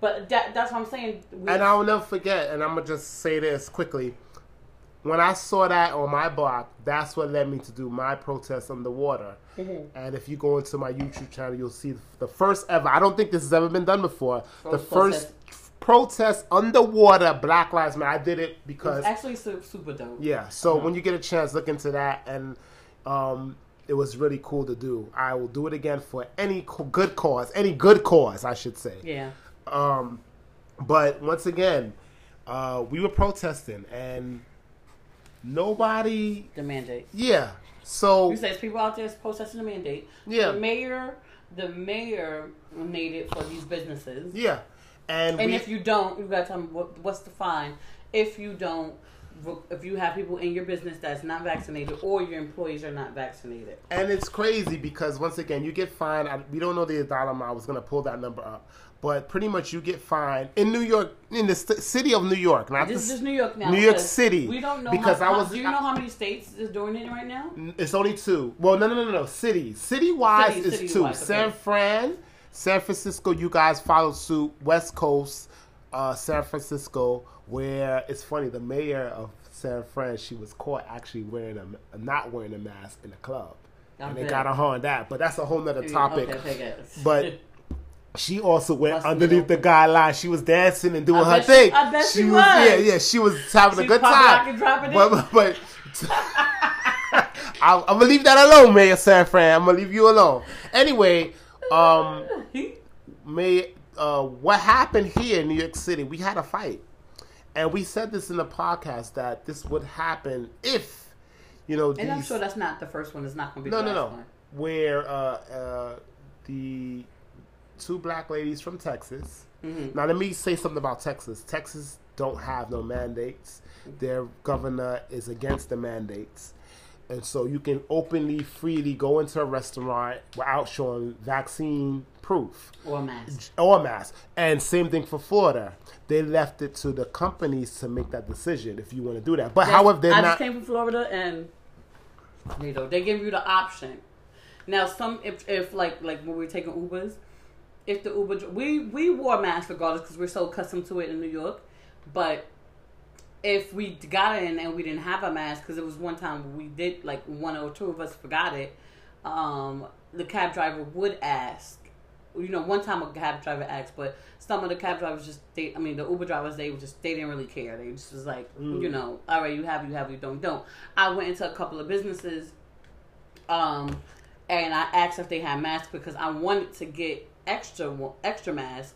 But that, that's what I'm saying. We, And I'll never forget, and I'm gonna just say this quickly. When I saw that on my block, that's what led me to do my protest underwater. Mhm. And if you go into my YouTube channel, you'll see the first ever. I don't think this has ever been done before. the First first protest underwater, Black Lives Matter. I did it because actually super dope. yeah. So Uh-huh. when you get a chance, look into that, and um, it was really cool to do. I will do it again for any co- good cause, any good cause, I should say. Yeah. Um, but once again, uh, we were protesting, and nobody. The mandate. Yeah. So You said people out there protesting the mandate. Yeah. The mayor, the mayor made it for these businesses. yeah, and, And we, if you don't, you gotta tell them what, what's the fine. If you don't, if you have people in your business that's not vaccinated or your employees are not vaccinated. and it's crazy because once again, you get fined. I, we don't know the dollar amount. I was gonna pull that number up, but pretty much you get fined in New York, in the st- city of New York, not This is New York now. New York City, We don't know because how, I was- Do you know how many states is doing it right now? It's only two. Well, no, no, no, no. City, city wise City- is city two. wise, San. Fran, San Francisco. You guys followed suit. West Coast, uh, San Francisco, where it's funny. The mayor of San Fran, she was caught actually wearing a not wearing a mask in a club, I and they got her on that. But that's a whole nother topic. Okay. But she also went underneath the open. guidelines. She was dancing and doing I her she- thing. I bet she was. was. Yeah, yeah. She was having She a good time. lock and drop it in? but, but, I'm, I'm gonna leave that alone, Mayor San Fran. I'm gonna leave you alone. Anyway, um, May uh, what happened here in New York City? We had a fight, and we said this in the podcast that this would happen if, you know, and I'm sure that's not the first one. It's not going to be no, the no, last no. one. Where uh, uh, the two black ladies from Texas. Mhm. Now, let me say something about Texas. Texas don't have no mandates. Their governor is against the mandates. And so you can openly, freely go into a restaurant without showing vaccine proof Or mask. or mask. And same thing for Florida. They left it to the companies to make that decision if you want to do that. But however, they're I not. just came from Florida, and you know they give you the option. Now, some if if like like when we're taking Ubers, if the Uber we we wore masks regardless because we're so accustomed to it in New York, but if we got in and we didn't have a mask because it was one time we did like one or two of us forgot it, um, the cab driver would ask you know, one time a cab driver asked, but some of the cab drivers just, they, I mean, the Uber drivers, they just, they didn't really care. They just was like, Mm. you know, all right, you have, you have, you don't, don't. I went into a couple of businesses, um, and I asked if they had masks because I wanted to get extra, extra masks.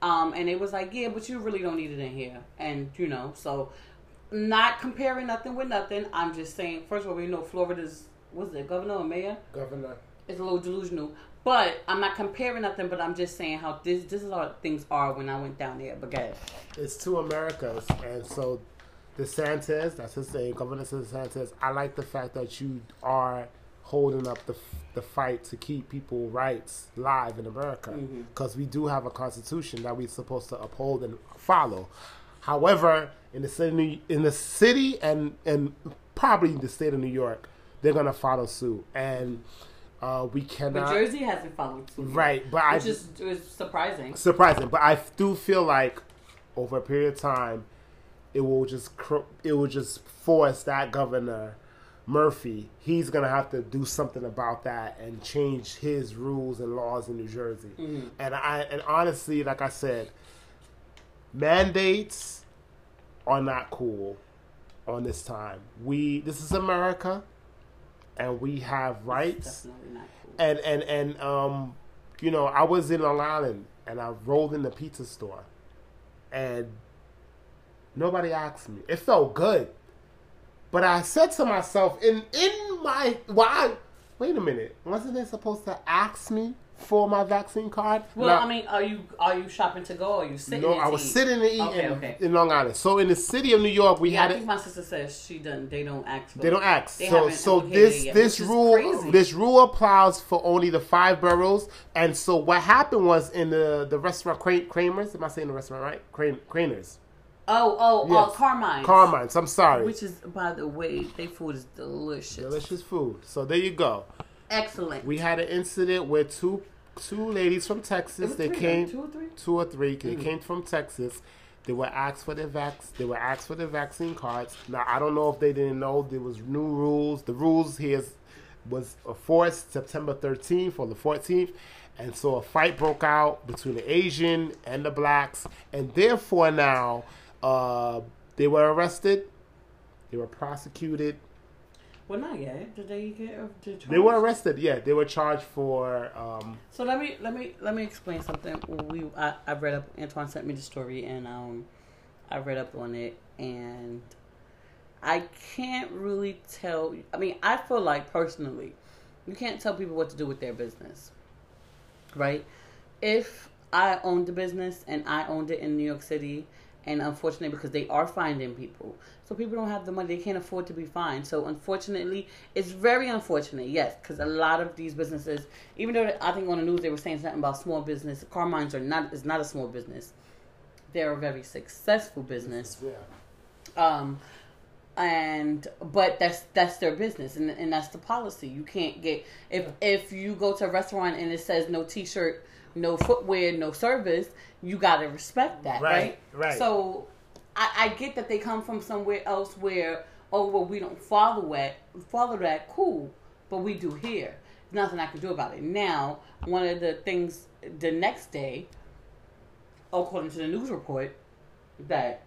Um, and it was like, yeah, but you really don't need it in here. And, you know, so not comparing nothing with nothing. I'm just saying, first of all, we know Florida's, what's it, governor or mayor? Governor. It's a little delusional. But I'm not comparing nothing, but I'm just saying how this this is how things are when I went down there. But guys, It's two Americas, and so DeSantis, that's his name, Governor DeSantis. I like the fact that you are holding up the the fight to keep people rights live in America, Mhm. because we do have a constitution that we're supposed to uphold and follow. However, in the city, in the city, and and probably in the state of New York, they're gonna follow suit, and uh, we cannot. Jersey hasn't followed suit. Right, but I just is surprising. surprising, but I do feel like over a period of time, it will just it will just force that governor Murphy. He's gonna have to do something about that and change his rules and laws in New Jersey. Mhm. And I and honestly, like I said, mandates are not cool on this time. We this is America, and we have rights cool. and and and um, you know, I was in Long Island and I rolled in the pizza store, and nobody asked me. It felt good, but I said to myself, in in my why? Wait a minute, wasn't they supposed to ask me for my vaccine card? Well, Now- I mean, are you are you shopping to go? Or are you sitting? no, I was eat? sitting and eating Okay, in, okay. in Long Island. So in the city of New York, we had I think it. my sister says she doesn't. They don't ask. For They don't ask. They so so this yet, this rule crazy. this rule applies for only the five boroughs. And so what happened was in the the restaurant Kramer's. Am I saying the restaurant right? Cran- Craners. Oh, oh, oh, Yes. Carmine. Carmine's. I'm sorry. Which is, by the way, their food is delicious. Delicious food. So there you go. Excellent. We had an incident where two two ladies from Texas. was They three, came right? two or three. two or three. They Mm. came from Texas. They were asked for their vac. They were asked for their vaccine cards. Now I don't know if they didn't know there was new rules. The rules here is- was enforced September 13th or the 14th, and so a fight broke out between the Asian and the blacks, and therefore now uh, they were arrested. They were prosecuted. Well, not yet. Did they get? Did They were arrested. Yeah, they were charged for. Um, So let me let me let me explain something. We I, I read up. Antoine sent me the story, and um, I read up on it, and I can't really tell. I mean, I feel like personally, you can't tell people what to do with their business, right? If I owned a business and I owned it in New York City, and unfortunately, because they are finding people, so people don't have the money, they can't afford to be fined. So unfortunately, it's very unfortunate, yes, because a lot of these businesses, even though I think on the news they were saying something about small business, Carmine's are not is not a small business. They're a very successful business yeah. um and but that's that's their business and, and that's the policy you can't get if if you go to a restaurant and it says no t-shirt no footwear no service you got to respect that right, Right, right. so I, I get that they come from somewhere else where oh well we don't follow that follow that cool but we do here. There's nothing i can do about it. Now one of the things the next day according to the news report that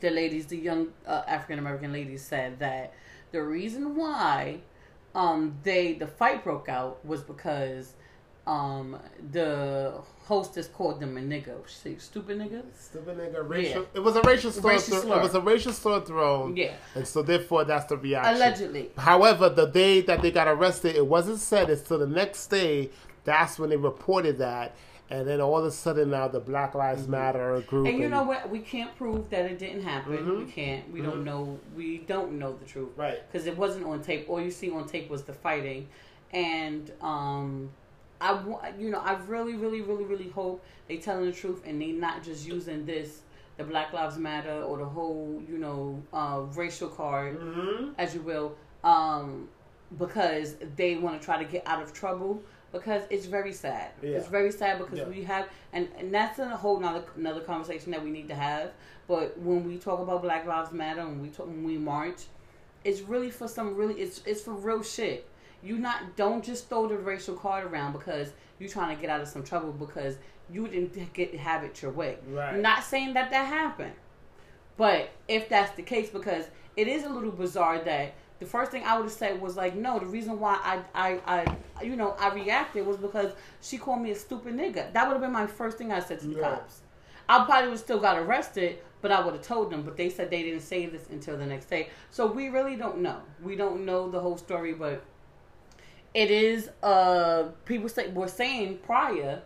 the ladies, the young uh, African American ladies, said that the reason why um, they the fight broke out was because um, the hostess called them a nigga. She "Stupid nigga." Stupid nigga, racial. It was a racial slur. Racial slur. It was a racial slur thrown. Yeah, And so therefore, that's the reaction. allegedly. However, the day that they got arrested, it wasn't said until the next day. That's when they reported that, and then all of a sudden now the Black Lives Matter group. Mm-hmm. And you know what? We can't prove that it didn't happen. Mhm. We can't. We Mhm. don't know. We don't know the truth. Right. because it wasn't on tape. All you see on tape was the fighting, and um, I you know I really really really really hope they telling the truth and they not just using this the Black Lives Matter or the whole you know uh, racial card Mm-hmm. as you will um, because they want to try to get out of trouble. Because it's very sad. Yeah. It's very sad because Yeah. we have, and, and that's a whole nother another conversation that we need to have. But when we talk about Black Lives Matter and we talk when we march, it's really for some really it's it's for real shit. You not don't just throw the racial card around because you're trying to get out of some trouble because you didn't get have it your way. Right. I'm not saying that that happened, but if that's the case, because it is a little bizarre that the first thing I would have said was like, no, the reason why I, I, I, you know, I reacted was because she called me a stupid nigga. That would have been my first thing I said to the Yeah. cops. I probably would still got arrested, but I would have told them. But they said they didn't say this until the next day. So we really don't know. We don't know the whole story, but it is. Uh, people say were saying prior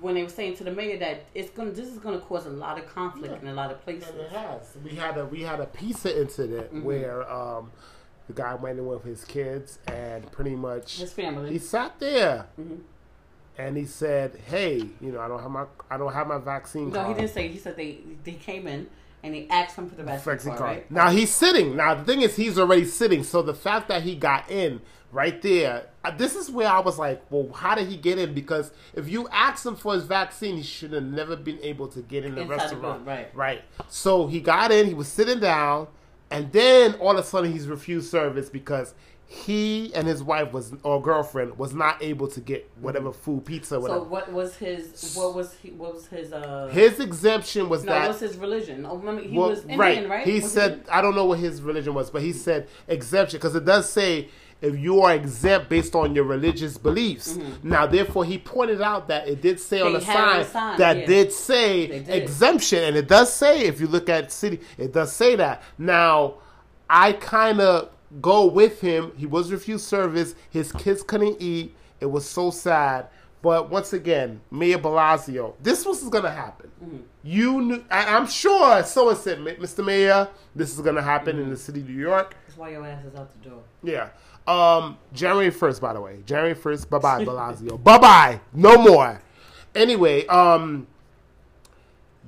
when they were saying to the mayor that it's gonna. This is gonna cause a lot of conflict Yeah. in a lot of places. And it has. We had a we had a pizza incident Mhm. where um, the guy went in with his kids and pretty much His family. he sat there Mhm. and he said, "Hey, you know, I don't have my I don't have my vaccine No, card." he didn't say. He said they they came in and they asked him for the vaccine Vaccine card, card. right? Now he's sitting. Now the thing is, he's already sitting. So the fact that he got in right there, uh, this is where I was like, well, how did he get in? Because if you ask him for his vaccine, he should have never been able to get in the Inside the restaurant. right. Right. So he got in. He was sitting down, and then all of a sudden he's refused service because. He and his wife was or girlfriend was not able to get whatever food, pizza, whatever. So what was his? What was he? What was his? Uh, his exemption was no, that was his religion? Oh, remember, he well, was Indian, right? He Was said, I don't know what his religion was, but he said exemption because it does say if you are exempt based on your religious beliefs. Now, therefore, he pointed out that it did say on Mm-hmm. The sign, sign, that yeah. did say did. exemption, and it does say if you look at city, it does say that. Now, I kind of go with him. He was refused service. His kids couldn't eat. It was so sad. But once again, Mayor Blasio, this was going to happen. Mm-hmm. You knew, and I'm sure someone said, Mr. Mayor, this is going to happen Mm-hmm. in the city of New York. That's why your ass is out the door. Yeah. Um, January 1st, by the way. January 1st, bye bye, Blasio. bye bye. No more. Anyway, um,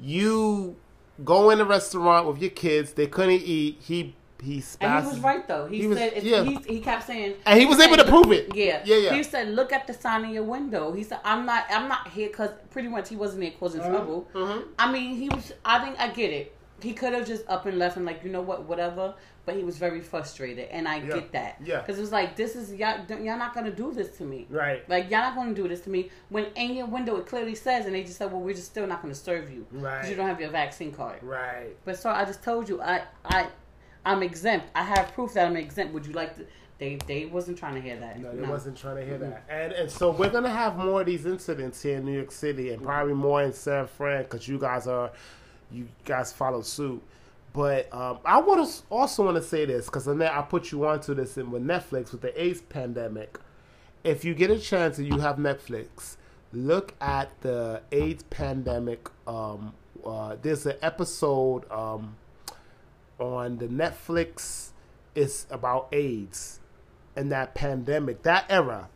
you go in a restaurant with your kids, they couldn't eat. He, he And he was right though. He, He was- said if yeah. he, he kept saying And he was able to prove it. Yeah, Yeah, yeah. He said, "Look at the sign in your window." He said, "I'm not, I'm not here because pretty much he wasn't there causing trouble." mhm. I mean, he was. I think I get it. He could have just up and left and like, you know what, whatever. But he was very frustrated, and I Yeah. get that. Yeah. because it was like, this is y'all. Y'all not gonna do this to me. Right. Like y'all not gonna do this to me when in your window it clearly says, and they just said, "Well, we're just still not gonna serve you because Right. you don't have your vaccine card." Right. But so I just told you, I, I, I'm exempt. I have proof that I'm exempt. Would you like to? They, they wasn't trying to hear that. No, they wasn't trying to hear that. And and so we're gonna have more of these incidents here in New York City, and probably more in San Fran because you guys are, you guys follow suit. But um, I to also want to say this because I put you onto this in, with Netflix with the AIDS pandemic. If you get a chance and you have Netflix, look at the AIDS pandemic. Um, uh, there's an episode um, on the Netflix. It's about AIDS and that pandemic, that era,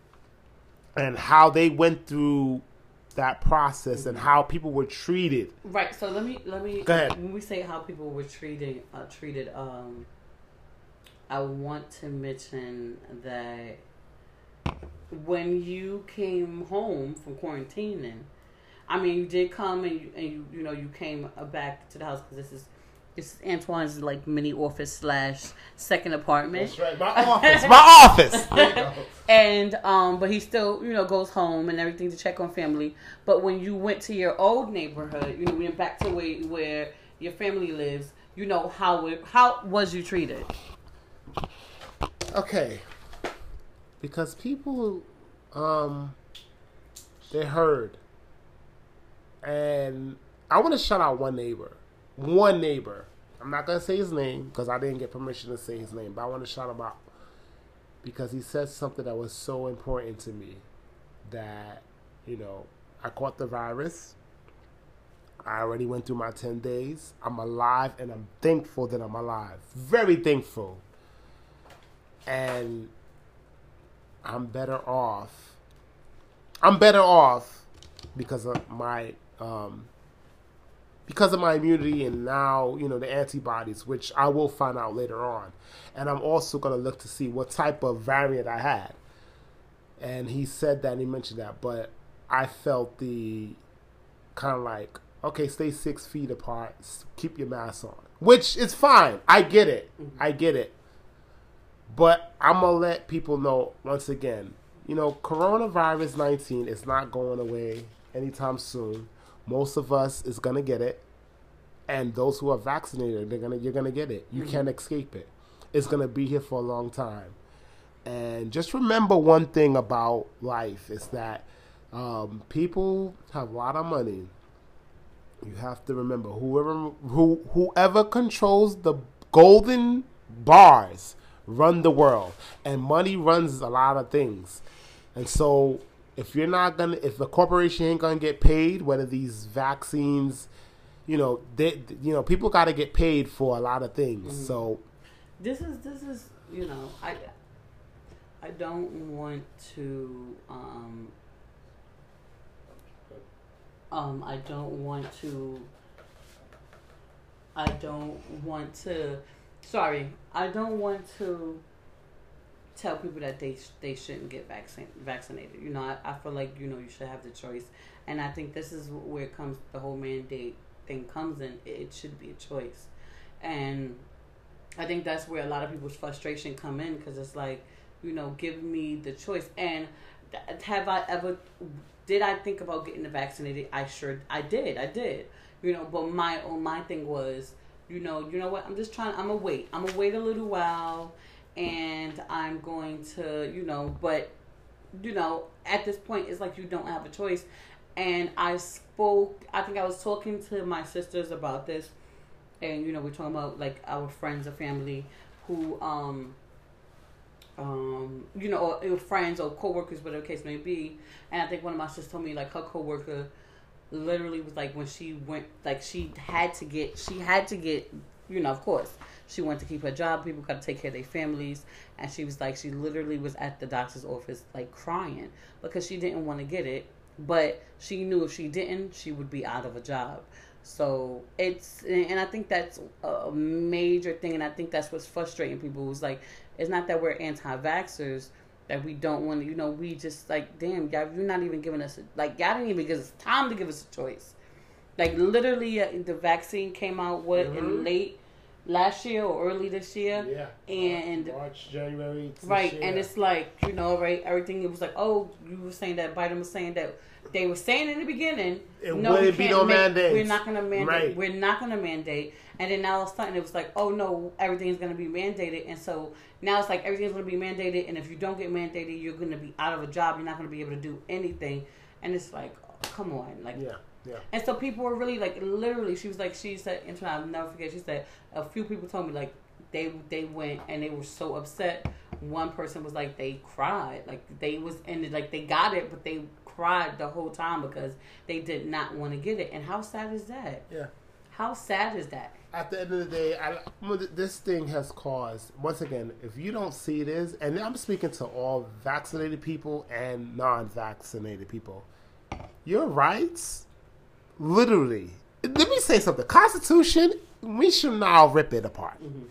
and how they went through that process and how people were treated. Right. So let me let me. Go ahead. When we say how people were treated, uh, treated, um, I want to mention that when you came home from quarantining, I mean, you did come and you, and you, you know, you came back to the house because this is. This is Antoine's like mini office slash second apartment. That's right, my office, my office. There you go. and um but he still you know goes home and everything to check on family. But when you went to your old neighborhood you know went back to where where your family lives you know how it, how was you treated? Okay, because people, um, they heard, and I want to shout out one neighbor, one neighbor. I'm not gonna say his name because I didn't get permission to say his name, but I want to shout him out because he said something that was so important to me that you know I caught the virus. I already went through my 10 days. I'm alive and I'm thankful that I'm alive. Very thankful and I'm better off. I'm better off because of my um, because of my immunity and now you know the antibodies, which I will find out later on. And I'm also gonna look to see what type of variant I had. And he said that and he mentioned that, but I felt the kind of like okay, stay six feet apart, keep your mask on, which is fine. I get it. I get it But I'm gonna let people know once again. You know, coronavirus 19 is not going away anytime soon. Most of us is gonna get it, and those who are vaccinated, they're gonna you're gonna get it. You can't escape it. It's gonna be here for a long time. And just remember one thing about life is that um, people have a lot of money. You have to remember whoever who whoever controls the golden bars run the world, and money runs a lot of things. And so, if you're not gonna, if the corporation ain't gonna get paid, whether these vaccines, you know, they, you know, people got to get paid for a lot of things. So, this is this is you know I I don't want to um um I don't want to I don't want to sorry I don't want to tell people that they they shouldn't get vaccine vaccinated you know I, I feel like you know you should have the choice and I think this is where it comes the whole mandate thing comes in it, should be a choice and I think that's where a lot of people's frustration come in because it's like, you know, give me the choice. And have I ever did I think about getting vaccinated? I sure I did. I did. You know, but my oh my thing was, you know, you know what? I'm just trying. I'm gonna wait. I'm gonna wait a little while, and I'm going to, you know, but you know, at this point, it's like you don't have a choice. And I spoke. I think I was talking to my sisters about this and you know we're talking about like our friends or family who um um you know or, or friends or coworkers whatever the case may be and i think one of my sisters told me like her coworker literally was like when she went like she had to get she had to get you know of course she wanted to keep her job people got to take care of their families and she was like she literally was at the doctor's office like crying because she didn't want to get it but she knew if she didn't she would be out of a job so it's and I think that's a major thing, and I think that's what's frustrating people. Is like it's not that we're anti-vaxxers that we don't want to. You know, we just like damn, y'all, you're not even giving us a, like y'all didn't even give us time to give us a choice. Like literally, uh, the vaccine came out what Mhm. in late last year or early this year, yeah, and March, January, this right, year. and it's like you know, right, everything. It was like, oh, you were saying that Biden was saying that they were saying in the beginning, It no, we wouldn't be can't no make- mandates. We're not going to mandate. Right. We're not going to mandate. And then now all of a sudden it was like, oh no, everything's going to be mandated. And so now it's like everything's going to be mandated. And if you don't get mandated, you're going to be out of a job. You're not going to be able to do anything. And it's like, oh, come on, like. yeah, yeah. And so people were really like, literally, she was like, she said, and I'll never forget. She said a few people told me like they they went and they were so upset. One person was like they cried, like they was it, like they got it, but they cried the whole time because they did not want to get it. And how sad is that? Yeah. How sad is that? At the end of the day, I, this thing has caused once again. If you don't see this, and I'm speaking to all vaccinated people and non-vaccinated people, your rights, literally. Let me say something. Constitution, we should now rip it apart. Mm-hmm.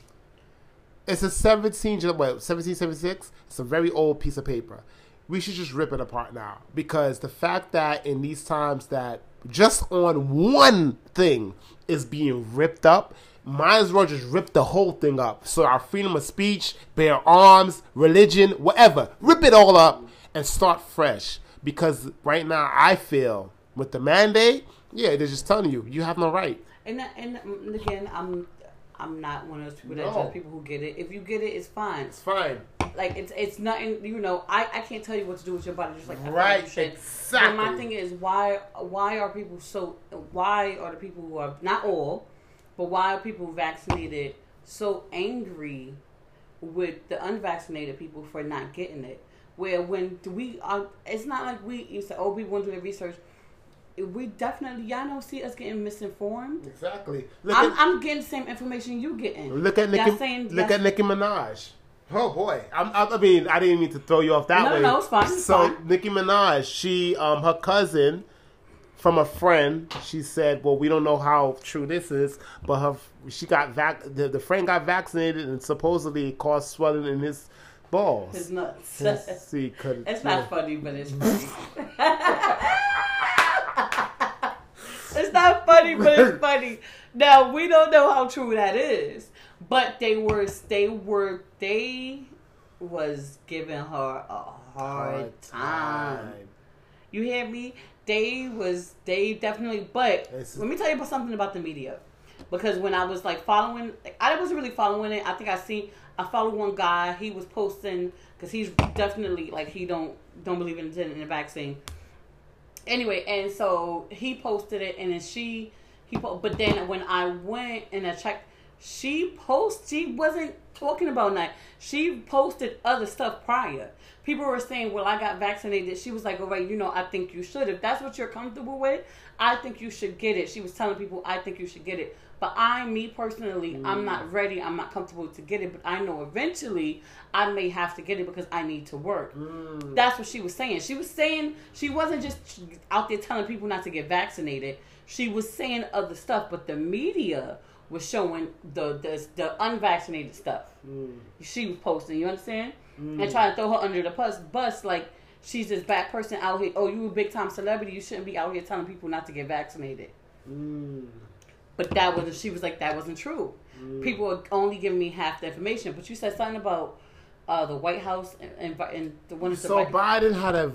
It's a 17, what, 1776? It's a very old piece of paper. We should just rip it apart now. Because the fact that in these times that just on one thing is being ripped up, might as well just rip the whole thing up. So our freedom of speech, bear arms, religion, whatever, rip it all up and start fresh. Because right now I feel with the mandate, yeah, they're just telling you, you have no right. And and um, again, I'm I'm not one of those people that No. judge people who get it. If you get it, it's fine. It's fine. Like it's it's nothing. You know, I I can't tell you what to do with your body. Just like Right, exactly. But my thing is why why are people so why are the people who are not all, but why are people vaccinated so angry with the unvaccinated people for not getting it? Where when we are, it's not like we you say, oh, we want to do the research. We definitely y'all don't see us getting misinformed. Exactly. Look I'm, at, I'm getting the same information you getting. Look at Y'all Nicki. saying look at Nicki Minaj. Oh boy, I'm, I, I mean, I didn't mean to throw you off that No, way. no, it's fine, it's so fine. Nicki Minaj, she, um, her cousin, from a friend, she said, "Well, we don't know how true this is, but her, she got vac, the, the friend got vaccinated, and supposedly it caused swelling in his balls. It's nuts. His- see, could, It's not funny, but it's funny. it's not funny, but it's funny. Now we don't know how true that is, but they were they were they was giving her a hard, time. You hear me? They was they definitely. But It's- let me tell you about something about the media, because when I was like following, I wasn't really following it. I think I see I follow one guy. He was posting because he's definitely like he don't don't believe in in the vaccine. Anyway, and so he posted it, and then she he po- but then when I went and I checked, she post she wasn't talking about that. She posted other stuff prior. People were saying, "Well, I got vaccinated." She was like, "All right, you know, I think you should. If that's what you're comfortable with, I think you should get it." She was telling people, "I think you should get it." But I, me personally, I'm not ready. I'm not comfortable to get it. But I know eventually I may have to get it because I need to work. Mm. That's what she was saying. She was saying she wasn't just out there telling people not to get vaccinated. She was saying other stuff, but the media was showing the the, the unvaccinated stuff. Mm. She was posting, you understand, and trying to throw her under the bus. Bus like she's this bad person out here. Oh, you a big time celebrity. You shouldn't be out here telling people not to get vaccinated. Mm. But that wasn't. She was like that wasn't true. People were only giving me half the information. But you said something about uh, the White House and, and, and the one. So Biden had a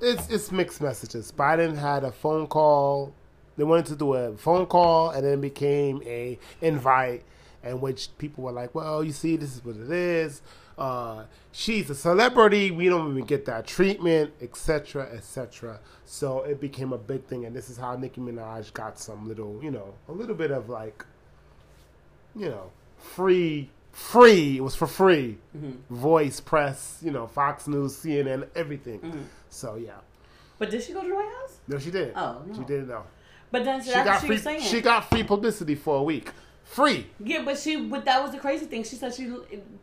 it's it's mixed messages. Biden had a phone call. They wanted to do a phone call, and then it became a invite, in which people were like, "Well, you see, this is what it is. Uh, she's a celebrity. We don't even get that treatment, etc., etc." So it became a big thing, and this is how Nicki Minaj got some little, you know, a little bit of like, you know, free. Free. It was for free. Voice, press, you know, Fox News, CNN, everything. So yeah. But did she go to the White House? No, she didn't. Oh, no. She didn't know. But then so She got free. She got free publicity for a week. Free. Yeah, but she but that was the crazy thing. She said she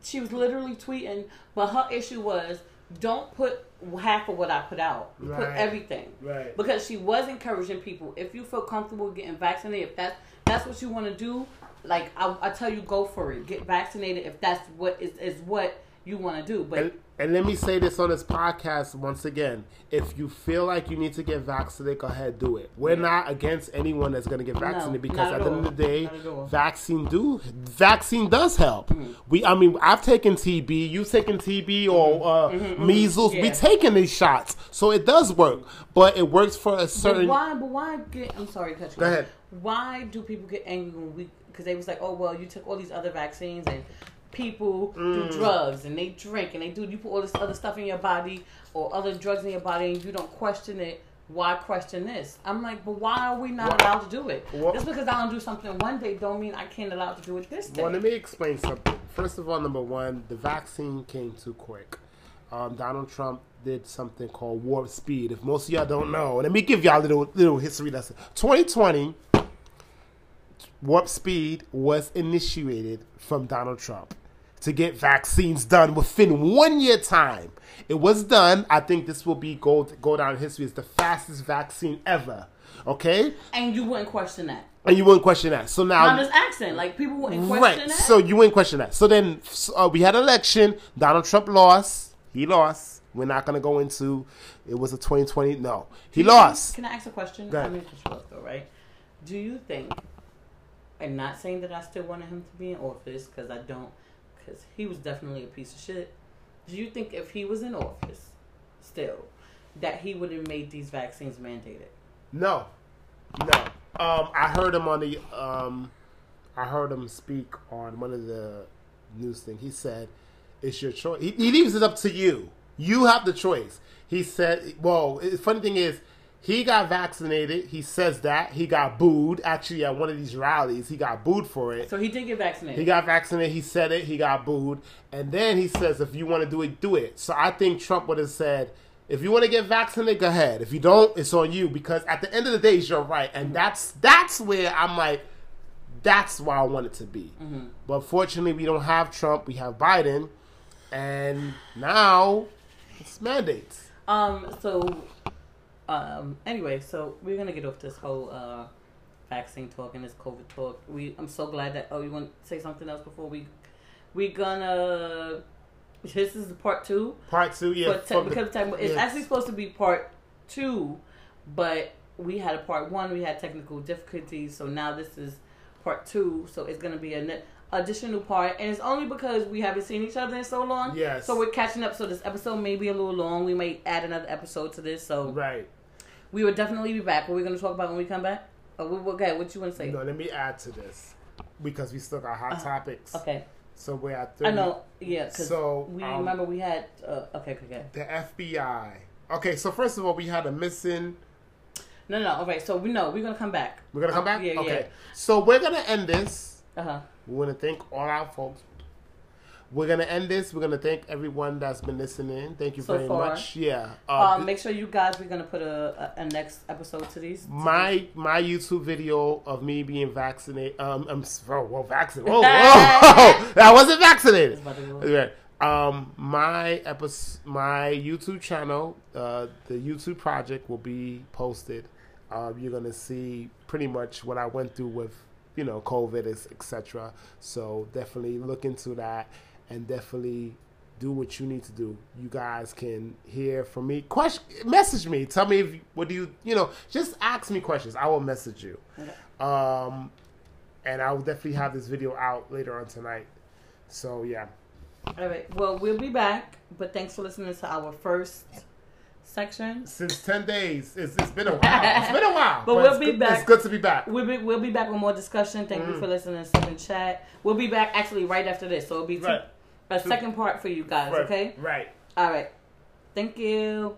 she was literally tweeting, but her issue was don't put half of what I put out. Put everything. Right. Because she was encouraging people, if you feel comfortable getting vaccinated, if that's that's what you want to do, like I, I tell you, go for it. Get vaccinated if that's what is is what you want to do. But And, and let me say this on this podcast once again: if you feel like you need to get vaccinated, go ahead, do it. We're not against anyone that's going to get vaccinated because at at the end of the day, Not at all. vaccine do vaccine does help. Mm-hmm. We, I mean, I've taken TB. You've taken TB or uh, measles. We Mm-hmm. Yeah. taking these shots, so it does work. But it works for a But certain. why? But why get? I'm sorry, to cut you. Go ahead. Why do people get angry when we? Because they was like, oh well, you took all these other vaccines and people Mm. do drugs and they drink and they do. You put all this other stuff in your body or other drugs in your body and you don't question it. Why question this? I'm like, but why are we not What- allowed to do it? what- Just because I don't do something one day don't mean I can't allow to do it this day. Well, let me explain something. First of all, number one, the vaccine came too quick. Um, Donald Trump did something called warp speed. If most of y'all don't know, let me give y'all a little little history lesson. 2020, warp speed was initiated from Donald Trump to get vaccines done within one year time. It was done. I think this will be go go down in history as the fastest vaccine ever. Okay, and you wouldn't question that. and you wouldn't question that. So now I'm just asking. Like people wouldn't question Right. that. So you wouldn't question that. So then uh, we had an election. Donald Trump lost. He lost. We're not going to go into it was a 2020. No. He lost. Can I ask a question? Go ahead. I'm though, right? Do you think, and not saying that I still wanted him to be in office because I don't, because he was definitely a piece of shit. Do you think if he was in office still, that he would have made these vaccines mandated? No. No. Um, I heard him on the um, I heard him speak on one of the news thing. He said, "It's your choice." He, he leaves it up to you. You have the choice. He said, "Well, funny thing is." He got vaccinated. He says that he got booed. Actually, at one of these rallies, he got booed for it. So he did get vaccinated. He got vaccinated. He said it. He got booed. And then he says, if you want to do it, do it. So I think Trump would have said, if you want to get vaccinated, go ahead. If you don't, it's on you. Because at the end of the day, it's your right. And that's that's where I'm like, that's why I want it to be. But fortunately, we don't have Trump. We have Biden. And now it's mandates. Um. So, um. Anyway, so we're gonna get off this whole uh, vaccine talk and this COVID talk. We. I'm so glad that. Oh, you want to say something else before we? We gonna. This is part two. Part two, yeah. but te- the- because time, it's yes. actually supposed to be part two, but we had a part one. We had technical difficulties, so now this is part two. So it's gonna be a additional part, and it's only because we haven't seen each other in so long. Yes. So we're catching up. So this episode may be a little long. We may add another episode to this. So Right. we will definitely be back. What are we going to talk about when we come back? Oh, we- okay, what you want to say? No, let me add to this because we still got hot topics. Uh-huh. Okay. So we're at I know. Yeah. So, we um, remember we had. Uh, okay. Okay. Okay. The FBI. Okay, so first of all, we had a missing. No, no. no. All right. So we know we're gonna come back. We're gonna come back. Yeah, okay. So we're gonna end this. Uh huh. We want to thank all our folks. We're gonna end this. We're gonna thank everyone that's been listening. Thank you So very far. much. Yeah. Uh, Um, make sure you guys. We're gonna put a, a, a next episode to these. my my YouTube video of me being vaccinated. Um, I'm oh, well vaccinated. Whoa, whoa, I wasn't vaccinated. It's about to go. Okay. Um, my episode, my YouTube channel, uh, the YouTube project will be posted. Um, you're gonna see pretty much what I went through with, you know, COVID, is etc. So definitely look into that, and definitely do what you need to do. You guys can hear from me. Question, message me. Tell me if what do you, you know, just ask me questions. I will message you. Okay. Um, and I will definitely have this video out later on tonight. So yeah. All right. Well, we'll be back. But thanks for listening to our first section. since 10 days. It's, it's been a while. It's been a while. But we'll be good, back. It's good to be back. We'll be we'll be back with more discussion. Thank you Mm. for listening to Seven Chat. We'll be back actually right after this, so it'll be two, Right. a second part for you guys. Right. Okay. Right. All right. Thank you.